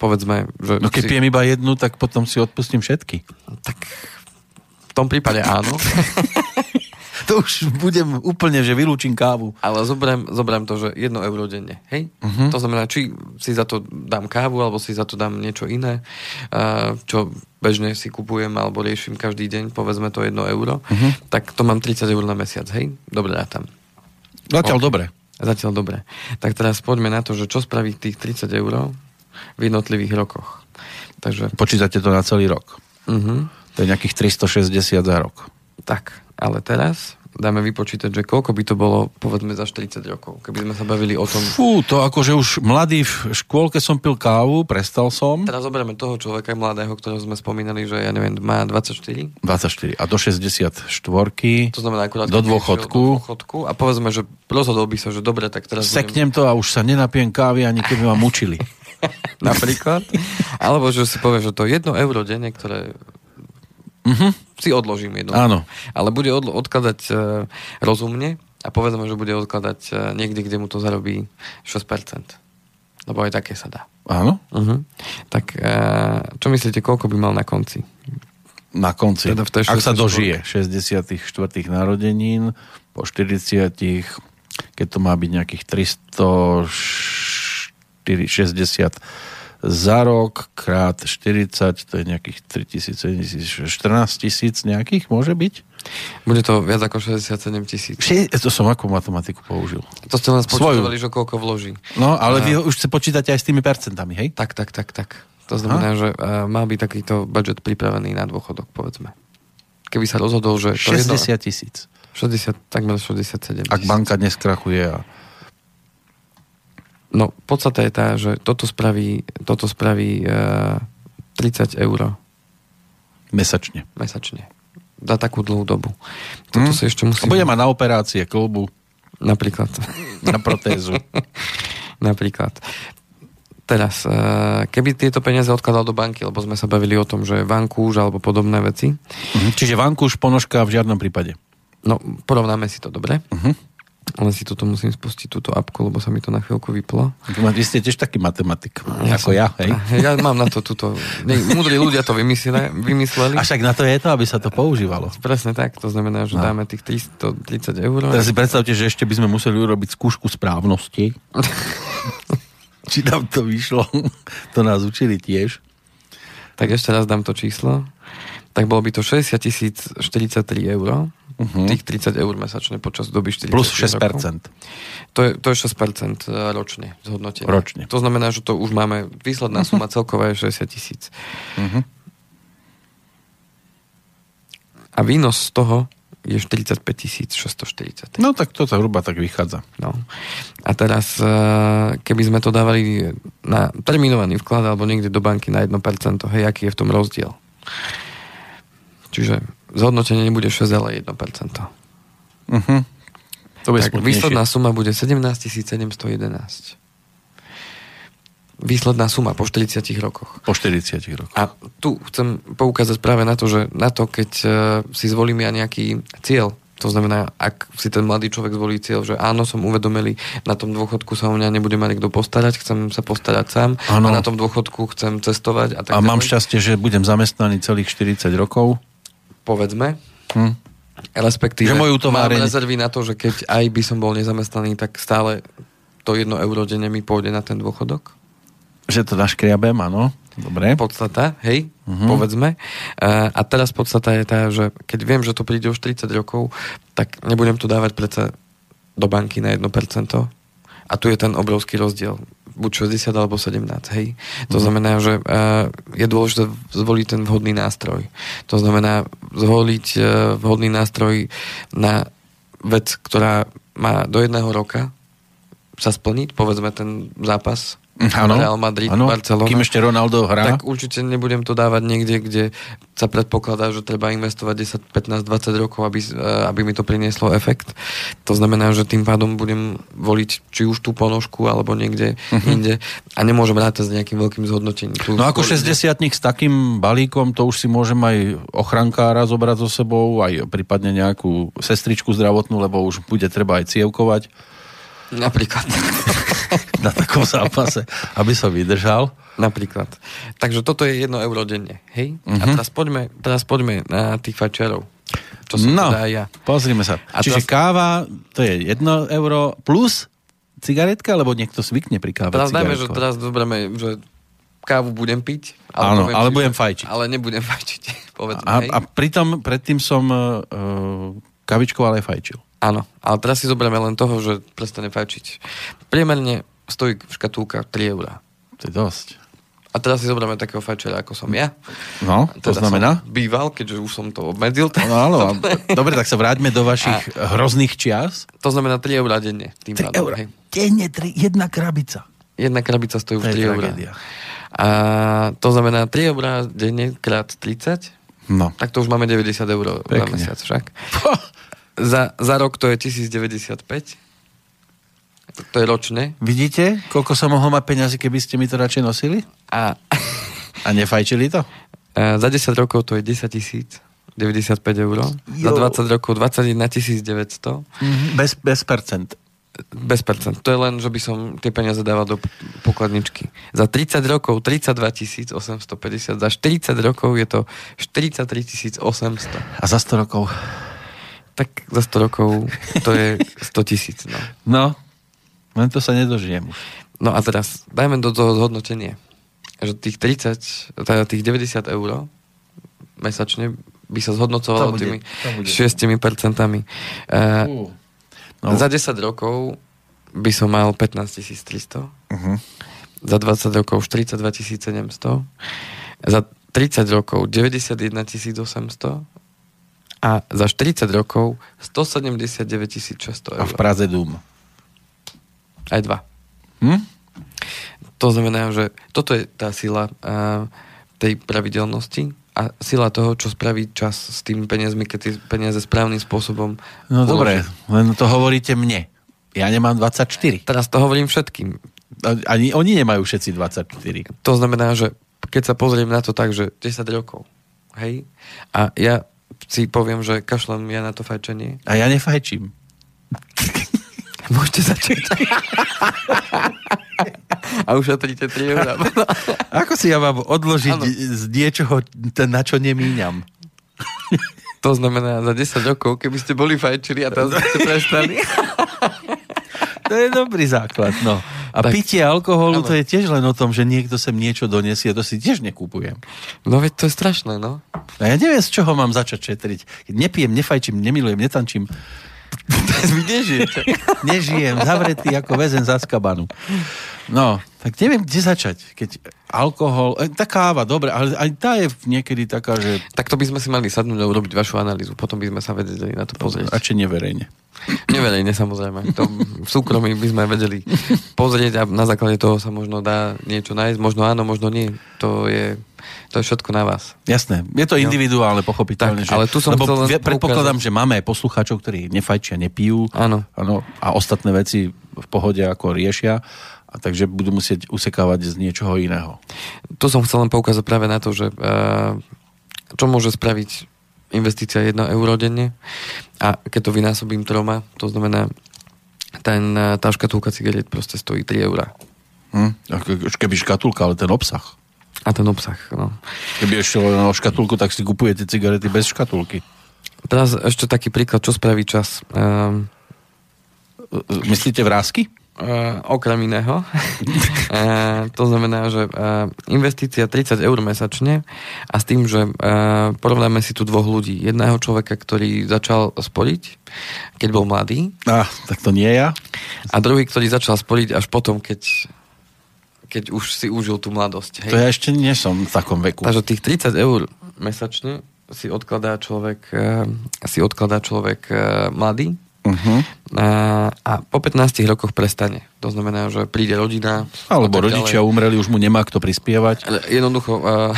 povedzme, že... No keď si... pijem iba jednu, tak potom si odpustím všetky. Tak v tom prípade áno. to už budem úplne, že vylúčim kávu. Ale zoberiem, zoberiem to, že jedno euro denne. Hej? Uh-huh. To znamená, či si za to dám kávu, alebo si za to dám niečo iné, čo bežne si kupujem alebo riešim každý deň, povedzme to jedno euro, uh-huh. tak to mám 30 eur na mesiac, hej? Dobre tam. Zatiaľ okay. dobre. Zatiaľ dobre. Tak teraz poďme na to, že čo spraví tých 30 eur v jednotlivých rokoch. Takže... Počítate to na celý rok. Uh-huh. To je nejakých 360 za rok. Tak, ale teraz dáme vypočítať, že koľko by to bolo, povedzme, za 40 rokov, keby sme sa bavili o tom... Fú, to akože už mladý v škôlke som pil kávu, prestal som. Teraz zoberieme toho človeka mladého, ktorého sme spomínali, že ja neviem, má 24. 24 a do 64. To znamená akurát... Do dôchodku. Do dôchodku. A povedzme, že rozhodol by sa, že dobre, tak teraz... Seknem budem... to a už sa nenapijem kávy, ani keby ma mučili. Napríklad. Alebo že si povie, že to jedno euro denne, ktoré uh-huh. si odložím jedno. Áno. Ale bude od, odkladať uh, rozumne a povedzme, že bude odkladať uh, niekde, kde mu to zarobí 6%. Lebo aj také sa dá. Áno. Uh-huh. Tak uh, čo myslíte, koľko by mal na konci? Na konci. Teda v Ak sa dožije 64. narodenín, po 40 keď to má byť nejakých 360 za rok krát 40, to je nejakých 3000, 14 tisíc nejakých, môže byť? Bude to viac ako 67 tisíc. To som ako matematiku použil. To ste len spočítali, že koľko vloží. No, ale a... vy už sa počítate aj s tými percentami, hej? Tak, tak, tak, tak. To znamená, Aha. že uh, má byť takýto budget pripravený na dôchodok, povedzme. Keby sa rozhodol, že... To 60 tisíc. 60, takmer 67 Ak banka dnes krachuje a No, podstata je tá, že toto spraví, toto spraví uh, e, 30 eur. Mesačne. Mesačne. Za takú dlhú dobu. Toto hmm. sa ešte musí... Bude mať na operácie klubu. Napríklad. Na protézu. Napríklad. Teraz, uh, keby tieto peniaze odkladal do banky, lebo sme sa bavili o tom, že vankúš alebo podobné veci. Uh-huh. Čiže vankúš, ponožka v žiadnom prípade. No, porovnáme si to, dobre? Uh-huh. Ale si toto musím spustiť, túto apku, lebo sa mi to na chvíľku vyplo. Vy ste tiež taký matematik, ja ako som, ja, hej? Ja mám na to túto... Múdri ľudia to vymysleli, vymysleli. A však na to je to, aby sa to používalo. Presne tak, to znamená, že no. dáme tých 330 eur. Teraz si predstavte, že ešte by sme museli urobiť skúšku správnosti. Či nám to vyšlo. to nás učili tiež. Tak ešte raz dám to číslo. Tak bolo by to 60 043 eur uh-huh. tých 30 eur mesačne počas doby 40 Plus 6%. Rokov. To je, to je 6% e, ročne zhodnotenie. Ročne. To znamená, že to už máme, výsledná uh-huh. suma celková je 60 tisíc. Uh-huh. A výnos z toho je 45 640. No tak to zhruba tak vychádza. No. A teraz, e, keby sme to dávali na terminovaný vklad alebo niekde do banky na 1%, hej, aký je v tom rozdiel? Čiže zhodnotenie nebude 6, ale 1%. Uh-huh. To tak výsledná suma bude 17 711. Výsledná suma po 40 rokoch. Po 40 rokoch. A tu chcem poukázať práve na to, že na to, keď uh, si zvolím ja nejaký cieľ, To znamená, ak si ten mladý človek zvolí cieľ, že áno, som uvedomelý, na tom dôchodku sa o mňa nebude mať niekto postarať, chcem sa postarať sám Áno. a na tom dôchodku chcem cestovať a tak A mám ďalej. šťastie, že budem zamestnaný celých 40 rokov. Povedzme, Hm. respektíve Že moju mám rezervy na to, že keď aj by som bol nezamestnaný, tak stále to jedno euro denne mi pôjde na ten dôchodok. Že to naškriabem, áno. Dobre. podstata, hej, uh-huh. povedzme. Uh, a teraz podstata je tá, že keď viem, že to príde už 30 rokov, tak nebudem to dávať predsa do banky na 1%. A tu je ten obrovský rozdiel. Buď 60 alebo 17, hej. To Mhm. znamená, že uh, je dôležité zvoliť ten vhodný nástroj. To znamená zvoliť uh, vhodný nástroj na vec, ktorá má do jedného roka sa splniť, povedzme ten zápas Áno, Real Madrid, áno. Barcelona. Kým ešte Ronaldo hrá. Tak určite nebudem to dávať niekde, kde sa predpokladá, že treba investovať 10, 15, 20 rokov, aby, eh, aby mi to prinieslo efekt. To znamená, že tým pádom budem voliť či už tú ponožku, alebo niekde uh-huh. inde a nemôžem rátať s nejakým veľkým zhodnotením. Tu. No ako skôr ide- 60 s takým balíkom, to už si môžem aj ochrankára zobrať so sebou, aj prípadne nejakú sestričku zdravotnú, lebo už bude treba aj cievkovať Napríklad. na takom zápase, aby som vydržal. Napríklad. Takže toto je jedno euro denne. Hej? Uh-huh. A Mhm. teraz poďme, teraz poďme na tých fajčiarov. Čo som No, teda ja. pozrime sa. A Čiže teraz- káva, to je 1 euro plus cigaretka, alebo niekto zvykne pri káve Teraz dajme, že teraz zoberieme, že kávu budem piť. Áno, poviem ale budem fajčiť. Ale nebudem fajčiť, povedzme. A, hej. a pritom, predtým som uh, kavičkou ale aj fajčil. Áno, ale teraz si zoberieme len toho, že prestane fajčiť. Priemerne stojí škatulka 3 eurá. To je dosť. A teraz si zoberieme takého fajčera, ako som ja. No, to Teda znamená? Býval, keďže už som to obmedzil. No, áno, a- dobre, tak sa vráťme do vašich hrozných čias. To znamená 3 eurá denne. Tým 3 pádom, eur. hej. Denne, tri, jedna krabica. Jedna krabica stojí už To je 3 eurá. A to znamená 3 eurá denne krát 30, No. tak to už máme 90 eur Pekne. mesiac však. Za, za rok to je 1095. To je ročne. Vidíte, koľko som mohol mať peňazí, keby ste mi to radšej nosili? A, A nefajčili to? a za 10 rokov to je 10 tisíc. 95 eur. Za Jo. 20 rokov 21 900. Mhm. Bez, bez percent. Bez percent. To je len, že by som tie peniaze dával do pokladničky. Za 30 rokov 32 850. Za 40 rokov je to 43 800. A za 100 rokov? Tak za 100 rokov to je 100 tisíc. No. No, len to sa nedožijem už. no a teraz dajme do toho zhodnotenie. Že tých 30, teda tých 90 eur mesačne by sa zhodnocovalo To bude- tými to bude. 6 percentami. Uh, No. Za 10 rokov by som mal 15 300. Uh-huh. Za 20 rokov 42 700. Za 30 rokov 91 800. A za 40 rokov 179 600 A eur. v Praze Dům. Aj dva. Hm? To znamená, že toto je tá sila uh, tej pravidelnosti a sila toho, čo spraví čas s tými peniazmi, keď tie peniaze správnym spôsobom No uloží. dobre, len to hovoríte mne. Ja nemám 24. Teraz to hovorím všetkým. A- Ani oni nemajú všetci 24. To znamená, že keď sa pozriem na to tak, že 10 rokov, hej, a ja si poviem, že kašlem ja na to fajčenie, A ja nefajčím. môžete začať. a ušetríte 3 eurá. Ako si ja mám odložiť Áno. z niečoho, na čo nemíňam? To znamená, za 10 rokov, keby ste boli fajčili a teraz ste prestali. To je dobrý základ, no. A Tak. pitie alkoholu, Áno. to je tiež len o tom, že niekto sem niečo donesie, to si tiež nekúpujem. No veď to je strašné, no. A ja neviem, z čoho mám začať šetriť. Keď nepijem, nefajčím, nemilujem, netančím. Nežijete. Nežijem, zavretý ako väzen za skabanu. No, tak neviem, kde začať. Keď alkohol, e, tá káva, dobre, ale aj tá je niekedy taká, že Tak to by sme si mali sadnúť a urobiť vašu analýzu. Potom by sme sa vedeli na to pozrieť. radšej neverejne. Neverejne samozrejme. To v súkromí by sme vedeli pozrieť a na základe toho sa možno dá niečo nájsť. Možno áno, možno nie. To je, to je všetko na vás. Jasné, je to individuálne, pochopiteľne. Tak, ale tu som lebo chcel predpokladám, že máme aj poslucháčov, ktorí nefajčia, nepijú Áno. Áno, a ostatné veci v pohode ako riešia, a takže budú musieť usekávať z niečoho iného. Tu som chcel len poukázať práve na to, že uh, čo môže spraviť investícia 1 euro denne a keď to vynásobím troma, to znamená ten, tá škatulka cigariet proste stojí 3 eurá. Hm, keby škatulka, ale ten obsah. A ten obsah, no. Keby ešte len škatulku, tak si kupujete cigarety bez škatulky. Teraz ešte taký príklad, čo spraví čas. Um, Myslíte vrázky? Uh, okrem iného. uh, to znamená, že uh, investícia 30 eur mesačne a s tým, že uh, porovnáme si tu dvoch ľudí. Jedného človeka, ktorý začal sporiť, keď bol mladý. Ah, tak to nie ja. A druhý, ktorý začal sporiť až potom, keď keď už si užil tú mladosť. Hej. To ja ešte nie som v takom veku. Takže tých 30 eur mesačne si odkladá človek, uh, si odkladá človek uh, mladý, Uh-huh. A, a po 15 rokoch prestane. To znamená, že príde rodina. Alebo rodičia ďalej. umreli, už mu nemá kto prispievať. Jednoducho, uh,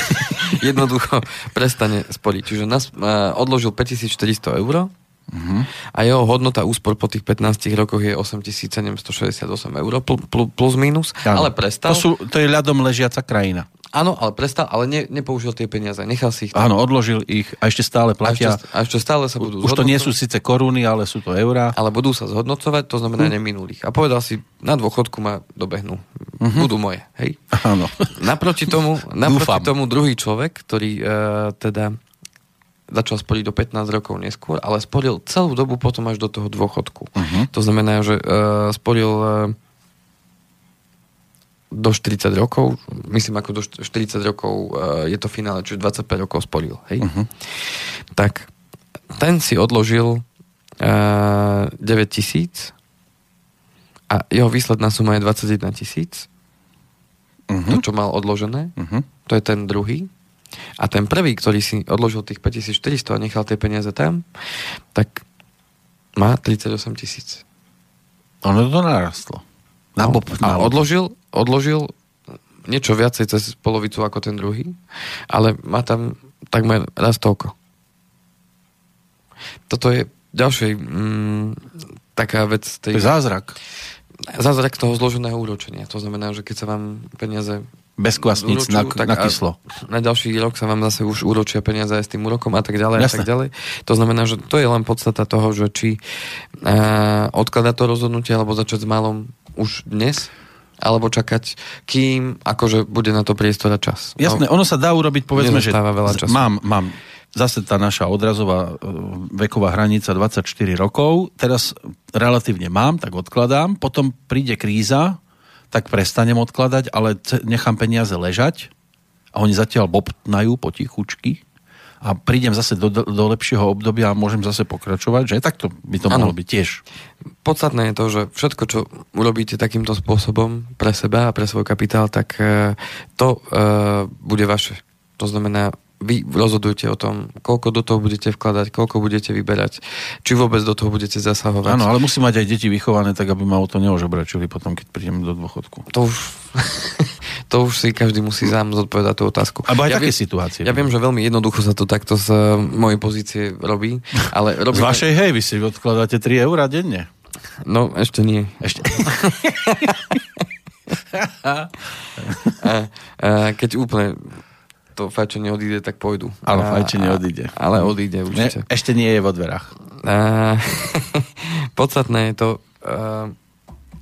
jednoducho prestane sporiť. Čiže nás uh, odložil 5400 eur uh-huh. a jeho hodnota úspor po tých 15 rokoch je 8768 eur plus, plus minus, ano. ale prestal. To, sú, to je ľadom ležiaca krajina. Áno, ale prestal, ale ne, nepoužil tie peniaze, nechal si ich tam. Áno, odložil ich a ešte stále platia. A ešte, a ešte stále sa budú Už to nie sú síce koruny, ale sú to eurá. Ale budú sa zhodnocovať, to znamená hm. neminulých. A povedal si, na dôchodku ma dobehnú. Uh-huh. Budú moje, hej? Áno. Naproti tomu, naproti tomu druhý človek, ktorý uh, teda začal sporiť do 15 rokov neskôr, ale sporil celú dobu potom až do toho dôchodku. Uh-huh. To znamená, že uh, sporil uh, do 40 rokov, myslím ako do 40 rokov uh, je to finále, čiže 25 rokov sporil, hej? Uh-huh. Tak ten si odložil uh, 9 tisíc a jeho výsledná suma je 21 tisíc. Uh-huh. To, čo mal odložené. Uh-huh. To je ten druhý. A ten prvý, ktorý si odložil tých 5400 a nechal tie peniaze tam, tak má 38 tisíc. Ono to narastlo. Na bob, a odložil, odložil niečo viacej cez polovicu ako ten druhý, ale má tam takmer raz toľko. Toto je ďalšia mm, taká vec. Tej, to je zázrak. Zázrak toho zloženého úročenia. To znamená, že keď sa vám peniaze bez kvasníc na, tak na kyslo. Na ďalší rok sa vám zase už úročia peniaze aj s tým úrokom a tak ďalej Jasne. a tak ďalej. To znamená, že to je len podstata toho, že či uh, odkladať to rozhodnutie alebo začať s malom už dnes alebo čakať, kým akože bude na to priestor a čas. Jasné, no, ono sa dá urobiť, povedzme, že veľa času. mám, mám zase tá naša odrazová e, veková hranica 24 rokov, teraz relatívne mám, tak odkladám, potom príde kríza, tak prestanem odkladať, ale nechám peniaze ležať a oni zatiaľ bobtnajú potichučky a prídem zase do, do lepšieho obdobia a môžem zase pokračovať, že takto by to ano. mohlo byť tiež. Podstatné je to, že všetko, čo urobíte takýmto spôsobom pre seba a pre svoj kapitál, tak uh, to uh, bude vaše. To znamená, vy rozhodujete o tom, koľko do toho budete vkladať, koľko budete vyberať, či vôbec do toho budete zasahovať. Áno, ale musí mať aj deti vychované, tak aby ma o to neožobračili potom, keď prídem do dôchodku. To už, to už si každý musí sám zodpovedať tú otázku. Abo aj ja také viem, situácie. Ja viem, že veľmi jednoducho sa to takto z uh, mojej pozície robí. Ale robí z vašej, hej, vy si odkladáte 3 eurá denne. No, ešte nie. Ešte. keď úplne to fajčenie odíde, tak pôjdu. Ale fajčenie odíde. Ale odíde určite. Ne, ešte nie je vo dverách. A, podstatné je to uh,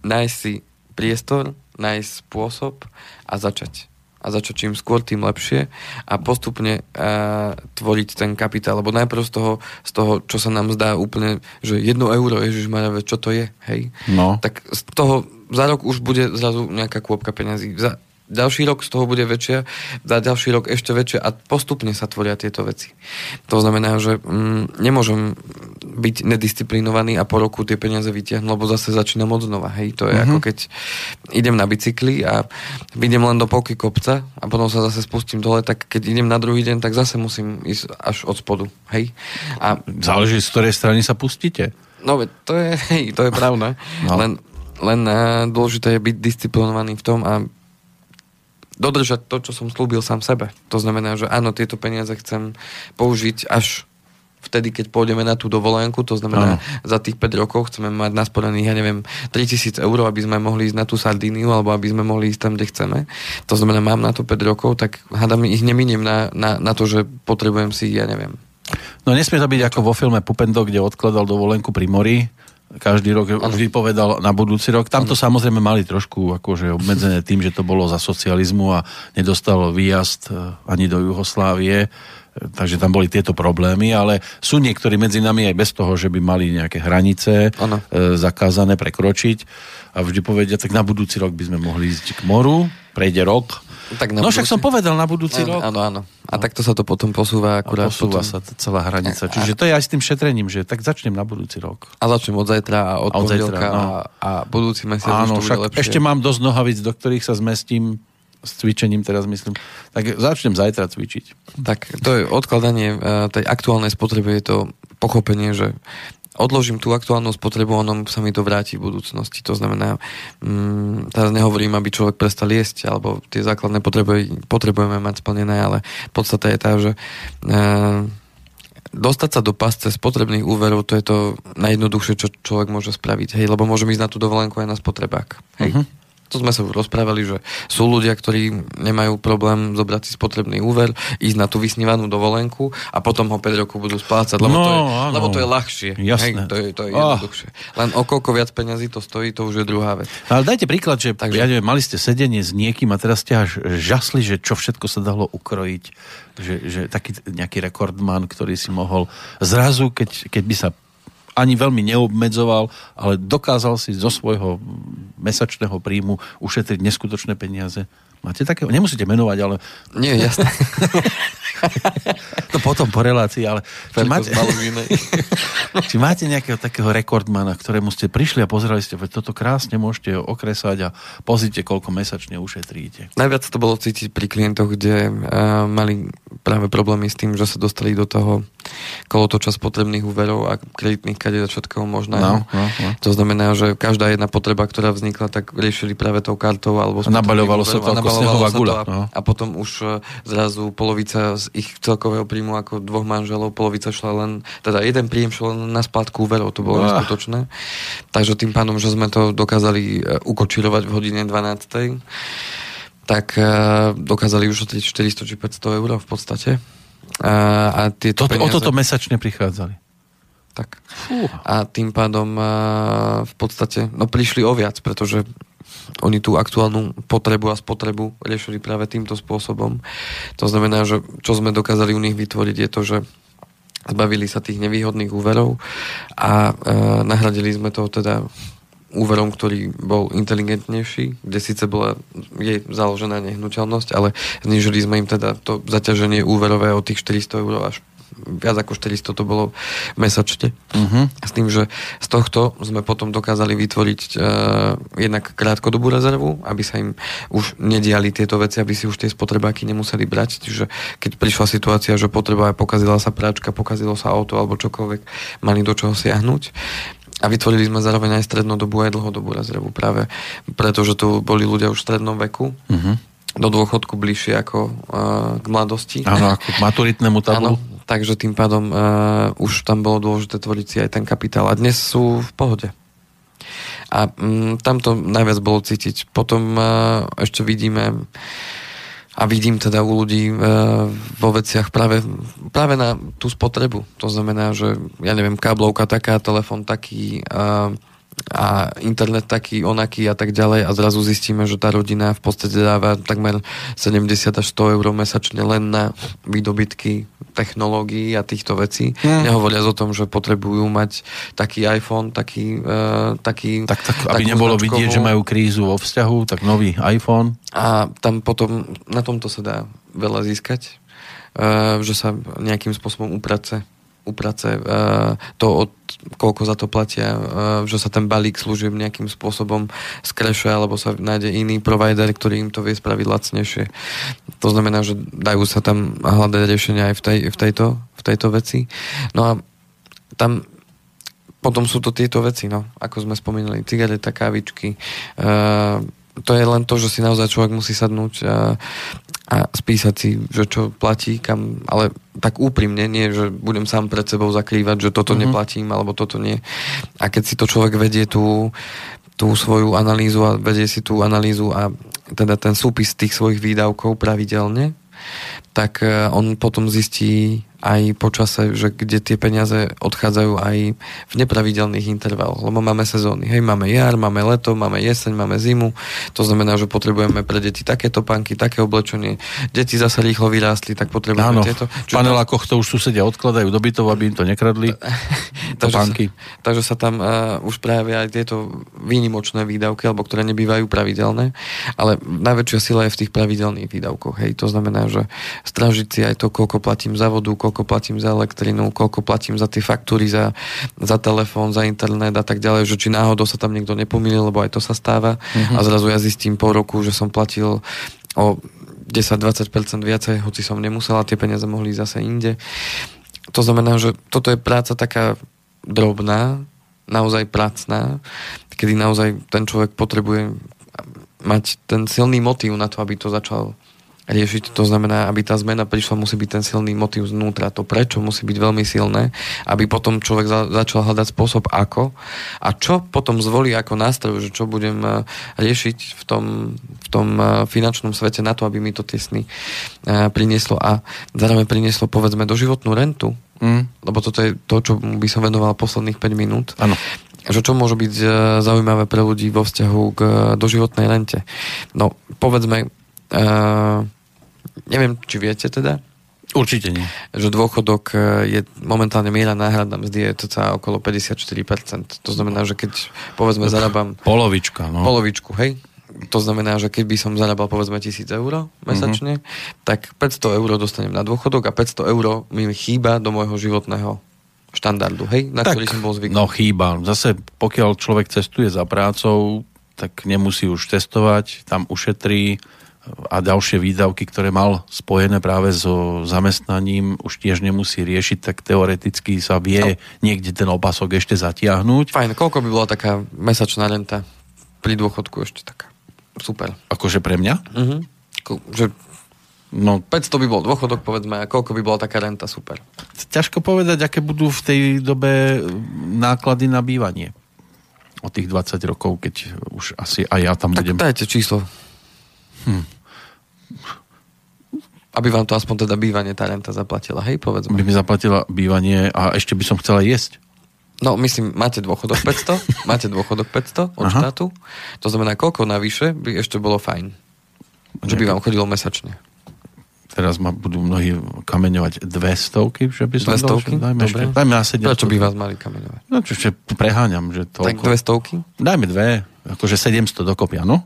nájsť si priestor, nájsť spôsob a začať. A začať čím skôr, tým lepšie a postupne uh, tvoriť ten kapitál. Lebo najprv z toho, z toho, čo sa nám zdá úplne, že jedno euro, Ježiš čo to je, hej? No. Tak z toho za rok už bude zrazu nejaká kôpka peniazí. Za, ďalší rok z toho bude väčšia, za ďalší rok ešte väčšia a postupne sa tvoria tieto veci. To znamená, že mm, nemôžem byť nedisciplinovaný a po roku tie peniaze vytiahnuť, lebo zase začínam od znova. Hej, to je mm-hmm. ako keď idem na bicykli a idem len do polky kopca a potom sa zase spustím dole, tak keď idem na druhý deň, tak zase musím ísť až od spodu. Hej. A, Záleží, z ktorej strany sa pustíte. No, to je, hej, to je pravda. No. Len, len uh, dôležité je byť disciplinovaný v tom a dodržať to, čo som slúbil sám sebe. To znamená, že áno, tieto peniaze chcem použiť až vtedy, keď pôjdeme na tú dovolenku, to znamená, ano. za tých 5 rokov chceme mať nasporených, ja neviem, 3000 eur, aby sme mohli ísť na tú Sardíniu, alebo aby sme mohli ísť tam, kde chceme. To znamená, mám na to 5 rokov, tak hádam, ich neminiem na, na, na to, že potrebujem si, ja neviem, No nesmie to byť ako vo filme Pupendo, kde odkladal dovolenku pri mori, každý rok ano. vypovedal na budúci rok. Tam to samozrejme mali trošku akože obmedzené tým, že to bolo za socializmu a nedostal výjazd e, ani do Jugoslávie, e, takže tam boli tieto problémy, ale sú niektorí medzi nami aj bez toho, že by mali nejaké hranice ano. E, zakázané prekročiť a vždy povedia, tak na budúci rok by sme mohli ísť k moru, prejde rok, tak no budúci... však som povedal na budúci áno, rok. Áno, áno. A no. takto sa to potom posúva akurát. A posúva potom... sa celá hranica. Čiže to je aj s tým šetrením, že tak začnem na budúci rok. A začnem od zajtra a od, od zajtra, no. a, a budúci mesiac áno, už to však lepšie. ešte mám dosť nohavíc, do ktorých sa zmestím s cvičením teraz myslím. Tak začnem zajtra cvičiť. Tak to je odkladanie uh, tej aktuálnej spotreby, je to pochopenie, že odložím tú aktuálnu spotrebu, ono sa mi to vráti v budúcnosti. To znamená, mm, teraz nehovorím, aby človek prestal jesť, alebo tie základné potreby potrebujeme mať splnené, ale podstata je tá, že e, dostať sa do pasce spotrebných úverov, to je to najjednoduchšie, čo človek môže spraviť. Hej, lebo môžem ísť na tú dovolenku aj na spotrebák. Hej. Uh-huh to sme sa už rozprávali, že sú ľudia, ktorí nemajú problém zobrať si spotrebný úver, ísť na tú vysnívanú dovolenku a potom ho 5 rokov budú splácať, lebo, no, to, je, lebo to je ľahšie. Jasné. Hej, to je, to je oh. jednoduchšie. Len o koľko viac peňazí to stojí, to už je druhá vec. Ale dajte príklad, že Takže... ja neviem, mali ste sedenie s niekým a teraz ste až žasli, že čo všetko sa dalo ukrojiť, že, že taký nejaký rekordman, ktorý si mohol zrazu, keď, keď by sa ani veľmi neobmedzoval, ale dokázal si zo svojho mesačného príjmu ušetriť neskutočné peniaze. Máte také? Nemusíte menovať, ale... Nie, jasné. to potom po relácii, ale... Či máte, či máte nejakého takého rekordmana, ktorému ste prišli a pozerali ste, že toto krásne môžete okresať a pozrite, koľko mesačne ušetríte. Najviac to bolo cítiť pri klientoch, kde uh, mali práve problémy s tým, že sa dostali do toho kolotoča potrebných úverov a kreditných kadiet všetkého možného. No, no, no. To znamená, že každá jedna potreba, ktorá vznikla, tak riešili práve tou kartou alebo a nabaľovalo sa to ako snehová guľa. A, no. a potom už e, zrazu polovica z ich celkového príjmu ako dvoch manželov, polovica šla len, teda jeden príjem šlo len na splátku úverov, to bolo ah. neskutočné. Takže tým pánom, že sme to dokázali e, ukočirovať v hodine 12 tak uh, dokázali ušetriť 400 či 500 eur v podstate. A, a tieto Toto, peniaze... O toto mesačne prichádzali. Tak. Fú. A tým pádom v podstate, no prišli o viac, pretože oni tú aktuálnu potrebu a spotrebu riešili práve týmto spôsobom. To znamená, že čo sme dokázali u nich vytvoriť je to, že zbavili sa tých nevýhodných úverov a e, nahradili sme to teda úverom, ktorý bol inteligentnejší, kde síce bola jej založená nehnuteľnosť, ale znižili sme im teda to zaťaženie úverové od tých 400 eur až viac ako 400 to bolo mesačne. Uh-huh. S tým, že z tohto sme potom dokázali vytvoriť uh, jednak krátkodobú rezervu, aby sa im už nediali tieto veci, aby si už tie spotrebáky nemuseli brať. Čiže keď prišla situácia, že potreba pokazila sa práčka, pokazilo sa auto alebo čokoľvek, mali do čoho siahnuť a vytvorili sme zároveň aj strednodobú aj dlhodobú rezervu práve preto, že tu boli ľudia už v strednom veku. Uh-huh. Do dôchodku bližšie ako uh, k mladosti. Áno, ako k maturitnému tabulu. Áno, takže tým pádom uh, už tam bolo dôležité tvoriť si aj ten kapitál. A dnes sú v pohode. A um, tam to najviac bolo cítiť. Potom uh, ešte vidíme a vidím teda u ľudí e, vo veciach práve, práve na tú spotrebu. To znamená, že ja neviem, káblovka taká, telefon taký, e, a internet taký, onaký a tak ďalej a zrazu zistíme, že tá rodina v podstate dáva takmer 70 až 100 eur mesačne len na výdobytky technológií a týchto vecí. Hmm. Nehovoriac o tom, že potrebujú mať taký iPhone, taký... Uh, taký tak, tak aby nebolo značkovú. vidieť, že majú krízu vo vzťahu, tak nový iPhone. A tam potom, na tomto sa dá veľa získať, uh, že sa nejakým spôsobom uprace uprace uh, to, od, koľko za to platia, uh, že sa ten balík služieb nejakým spôsobom skrešuje, alebo sa nájde iný provider, ktorý im to vie spraviť lacnejšie. To znamená, že dajú sa tam hľadať riešenia aj v, tej, v, tejto, v tejto veci. No a tam potom sú to tieto veci, no, ako sme spomínali, cigareta, kávičky, uh, to je len to, že si naozaj človek musí sadnúť a, a spísať si, že čo platí, kam, ale tak úprimne, nie, že budem sám pred sebou zakrývať, že toto mm-hmm. neplatím, alebo toto nie. A keď si to človek vedie tú, tú svoju analýzu a vedie si tú analýzu a teda ten súpis tých svojich výdavkov pravidelne, tak e, on potom zistí aj po čase, že kde tie peniaze odchádzajú aj v nepravidelných intervaloch, lebo máme sezóny. Hej, máme jar, máme leto, máme jeseň, máme zimu. To znamená, že potrebujeme pre deti takéto panky, také oblečenie. Deti zase rýchlo vyrástli, tak potrebujeme Áno, tieto. v panelákoch to už susedia odkladajú do bytov, aby im to nekradli. takže, sa, takže sa tam uh, už prejavia aj tieto výnimočné výdavky, alebo ktoré nebývajú pravidelné, ale najväčšia sila je v tých pravidelných výdavkoch. Hej. To znamená, že strážiť si aj to, koľko platím za vodu, koľko platím za elektrinu, koľko platím za tie faktúry, za, za telefón, za internet a tak ďalej, že či náhodou sa tam niekto nepomýlil, lebo aj to sa stáva mm-hmm. a zrazu ja zistím po roku, že som platil o 10-20% viacej, hoci som nemusela, tie peniaze mohli zase inde. To znamená, že toto je práca taká drobná, naozaj pracná, kedy naozaj ten človek potrebuje mať ten silný motív na to, aby to začal riešiť. To znamená, aby tá zmena prišla, musí byť ten silný motív znútra. To prečo musí byť veľmi silné, aby potom človek za, začal hľadať spôsob ako a čo potom zvolí ako nástroj, že čo budem uh, riešiť v tom, v tom uh, finančnom svete na to, aby mi to tie sny uh, prinieslo a zároveň prinieslo povedzme doživotnú rentu, mm. lebo toto je to, čo by som venoval posledných 5 minút. Áno že čo môže byť zaujímavé pre ľudí vo vzťahu k doživotnej rente. No, povedzme, Uh, neviem, či viete teda? Určite nie. Že dôchodok je momentálne miera náhradná mzdy je to okolo 54%. To znamená, že keď povedzme zarábam... Polovička, no. Polovičku, hej? To znamená, že keď by som zarábal povedzme 1000 eur mesačne, mm-hmm. tak 500 eur dostanem na dôchodok a 500 eur mi chýba do môjho životného štandardu, hej, na tak, ktorý som bol zvyknutý. No chýba. Zase pokiaľ človek cestuje za prácou, tak nemusí už testovať, tam ušetrí, a ďalšie výdavky, ktoré mal spojené práve so zamestnaním, už tiež nemusí riešiť, tak teoreticky sa vie no. niekde ten opasok ešte zatiahnuť. Fajn, koľko by bola taká mesačná renta pri dôchodku ešte taká? Super. Akože pre mňa? Uh-huh. Že No, 500 by bol dôchodok, povedzme, a koľko by bola taká renta, super. Ťažko povedať, aké budú v tej dobe náklady na bývanie. O tých 20 rokov, keď už asi aj ja tam tak budem. dajte číslo. Hm. Aby vám to aspoň teda bývanie tá renta zaplatila, hej, povedzme. By mi zaplatila bývanie a ešte by som chcela jesť. No, myslím, máte dôchodok 500, máte dôchodok 500 od Aha. štátu, to znamená, koľko navyše by ešte bolo fajn, že by vám chodilo mesačne. Teraz ma budú mnohí kameňovať dve stovky, že by som dve stovky? Dal, dajme, ešte, dajme na 700. Prečo by vás mali kameňovať? No, čo ešte preháňam, že toľko. Tak dve stovky? Dajme dve, akože 700 dokopy, áno?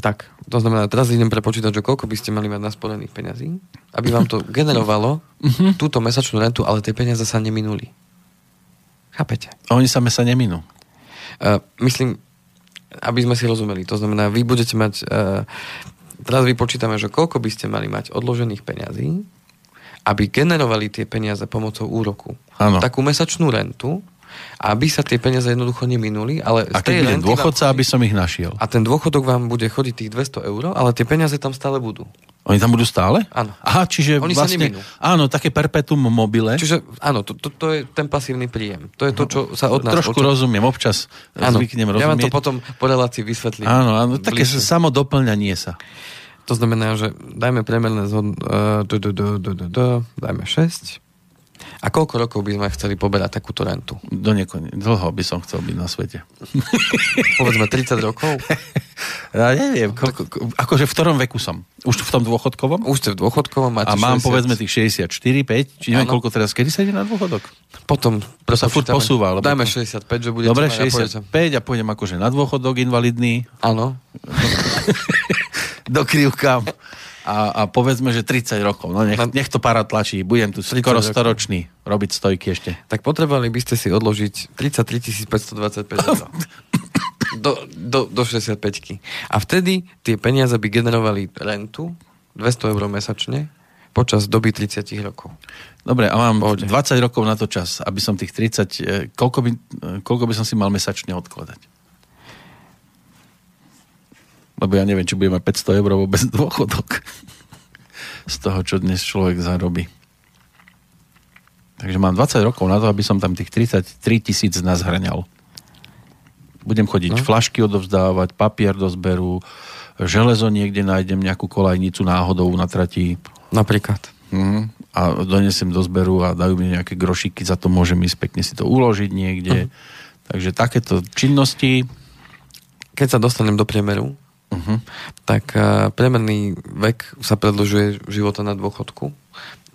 Tak, to znamená, teraz idem prepočítať, že koľko by ste mali mať nasporených peňazí, aby vám to generovalo mhm. túto mesačnú rentu, ale tie peniaze sa neminuli. Chápete? A oni same sa neminú. Uh, myslím, aby sme si rozumeli, to znamená, vy budete mať, uh, teraz vypočítame, že koľko by ste mali mať odložených peňazí, aby generovali tie peniaze pomocou úroku. Ano. Takú mesačnú rentu, aby sa tie peniaze jednoducho neminuli. Ale a keď budem dôchodca, chodí, aby som ich našiel. A ten dôchodok vám bude chodiť tých 200 eur, ale tie peniaze tam stále budú. Oni tam budú stále? Áno. Aha, čiže Oni vlastne... sa neminú. Áno, také perpetuum mobile. Čiže áno, to, to, to je ten pasívny príjem. To je to, čo sa od nás... Trošku oča... rozumiem, občas áno, zvyknem rozumieť. Ja vám to potom po relácii vysvetlím. Áno, áno, také bližšie. samodoplňanie sa. To znamená, že dajme premerné zhod... Do, dajme 6 a koľko rokov by sme chceli poberať takúto rentu? Do niekone, dlho by som chcel byť na svete. Povedzme 30 rokov? Ja neviem, koľko, akože v ktorom veku som? Už v tom dôchodkovom? Už ste v dôchodkovom, máte A mám 60... povedzme tých 64, 5, či neviem ano. koľko teraz, kedy sa ide na dôchodok? Potom to sa furt posúva. Lebo... Dajme 65, že bude Dobre, 65 a pôjdem akože na dôchodok invalidný. Áno. Dokrivkám a, a povedzme, že 30 rokov. No nech, nech to para tlačí. Budem tu skoro storočný robiť stojky ešte. Tak potrebovali by ste si odložiť 33 525 eur. do, do, do 65 A vtedy tie peniaze by generovali rentu 200 eur mesačne počas doby 30 rokov. Dobre, a mám Pohode. 20 rokov na to čas, aby som tých 30... E, koľko by, e, koľko by som si mal mesačne odkladať? Lebo ja neviem, či budeme 500 eur vôbec dôchodok z toho, čo dnes človek zarobí. Takže mám 20 rokov na to, aby som tam tých 33 tisíc nazhrňal. Budem chodiť no. flašky odovzdávať, papier do zberu, železo niekde nájdem nejakú kolajnicu náhodou na trati. Napríklad. Mm. a donesem do zberu a dajú mi nejaké grošiky, za to môžem ísť pekne si to uložiť niekde. Uh-huh. Takže takéto činnosti... Keď sa dostanem do priemeru, uh-huh. tak uh, priemerný vek sa predlžuje života na dôchodku.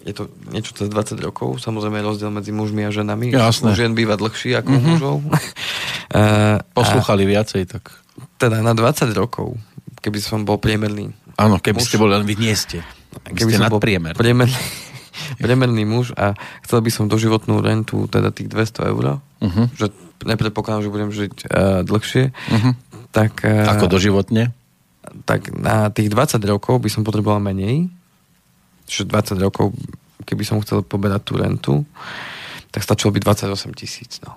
Je to niečo cez 20 rokov, samozrejme rozdiel medzi mužmi a ženami. Jasné. U žien býva dlhší ako uh-huh. mužov. uh, Poslúchali a, viacej, tak... Teda na 20 rokov, keby som bol priemerný. Áno, keby muž, ste boli len vy nie ste. Keby ste som bol priemer. priemerný, priemerný muž a chcel by som doživotnú rentu, teda tých 200 eur, uh-huh. že nepredpokladám, že budem žiť uh, dlhšie, uh-huh. tak... Uh, Ako doživotne? Tak na tých 20 rokov by som potreboval menej, že 20 rokov, keby som chcel poberať tú rentu, tak stačilo by 28 tisíc, no.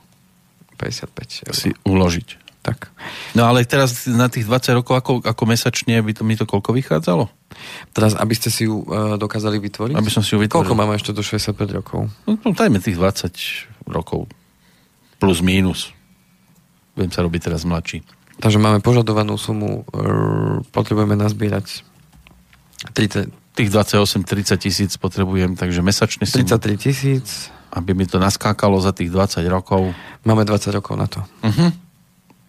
55 eur. Si uložiť. Tak. No ale teraz na tých 20 rokov, ako, ako mesačne by to, mi to koľko vychádzalo? Teraz, aby ste si ju uh, dokázali vytvoriť? Aby som si ju vytvoril. Koľko máme ešte do 65 rokov? No, no dajme tých 20 rokov. Plus, mínus. Budem sa robiť teraz mladší. Takže máme požadovanú sumu, uh, potrebujeme nazbierať 30... Tých 28-30 tisíc potrebujem, takže mesačne si... 33 tisíc. Aby mi to naskákalo za tých 20 rokov. Máme 20 rokov na to. Uh-huh.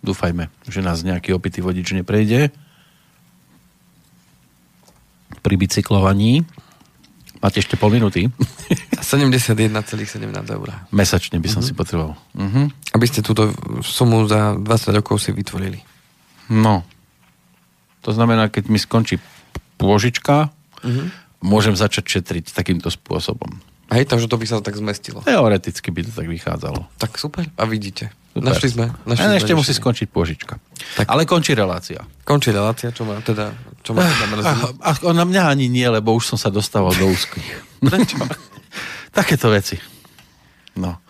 Dúfajme, že nás nejaký opitý vodič neprejde. Pri bicyklovaní. Máte ešte pol minúty. 71,17 eur. Mesačne by som uh-huh. si potreboval. Uh-huh. Aby ste túto sumu za 20 rokov si vytvorili. No. To znamená, keď mi skončí pôžička, uh-huh. môžem začať šetriť takýmto spôsobom. Hej, takže to by sa tak zmestilo. Teoreticky by to tak vychádzalo. Tak super. A vidíte. Super. Našli sme. Našli a ešte musí skončiť požička. Tak. Ale končí relácia. Končí relácia, čo má teda, čo má teda mrzí? A, a, na mňa ani nie, lebo už som sa dostával do úzkých. Takéto veci. No.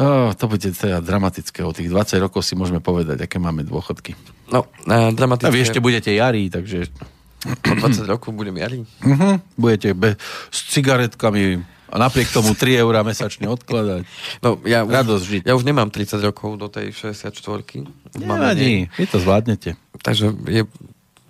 Oh, to bude teda dramatické. O tých 20 rokov si môžeme povedať, aké máme dôchodky. No, uh, dramatické. A vy ešte budete jarí, takže... Po 20 rokov budem jarí. Uh-huh. Budete be- s cigaretkami a napriek tomu 3 eurá mesačne odkladať. No, ja Radosť žiť. Ja už nemám 30 rokov do tej 64 Nevadí, vy to zvládnete. Takže je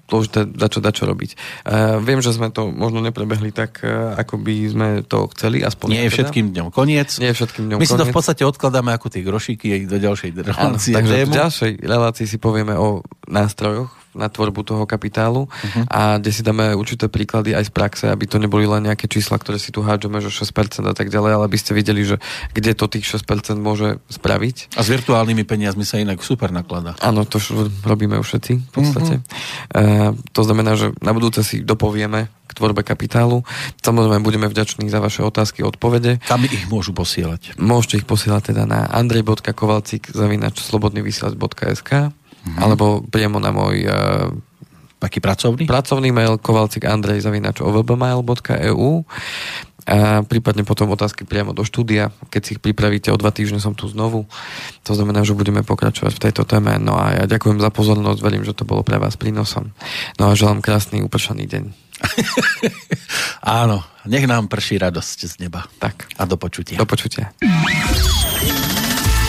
dôležité dačo, dačo robiť. Uh, viem, že sme to možno neprebehli tak, uh, ako by sme to chceli, aspoň. Nie je teda. všetkým dňom koniec. Nie je všetkým dňom My si to v podstate odkladáme ako tie grošíky do ďalšej relácie. takže v ďalšej relácii si povieme o nástrojoch na tvorbu toho kapitálu uh-huh. a kde si dáme určité príklady aj z praxe, aby to neboli len nejaké čísla, ktoré si tu hádžeme, že 6% a tak ďalej, ale aby ste videli, že kde to tých 6% môže spraviť. A s virtuálnymi peniazmi sa inak super nakladá. Áno, to robíme už všetci v podstate. Uh-huh. Uh, to znamená, že na budúce si dopovieme k tvorbe kapitálu. Samozrejme, budeme vďační za vaše otázky a odpovede. Kam ich môžu posielať? Môžete ich posielať teda na andrej.kovalcik zavinač slobodnyvysielac.sk mm-hmm. alebo priamo na môj uh, taký pracovný? Pracovný mail kovalcik andrej zavinač ovbmail.eu a prípadne potom otázky priamo do štúdia. Keď si ich pripravíte, o dva týždne som tu znovu. To znamená, že budeme pokračovať v tejto téme. No a ja ďakujem za pozornosť, verím, že to bolo pre vás prínosom. No a želám krásny upršaný deň. Áno, nech nám prší radosť z neba. Tak. A do počutia. Do počutia.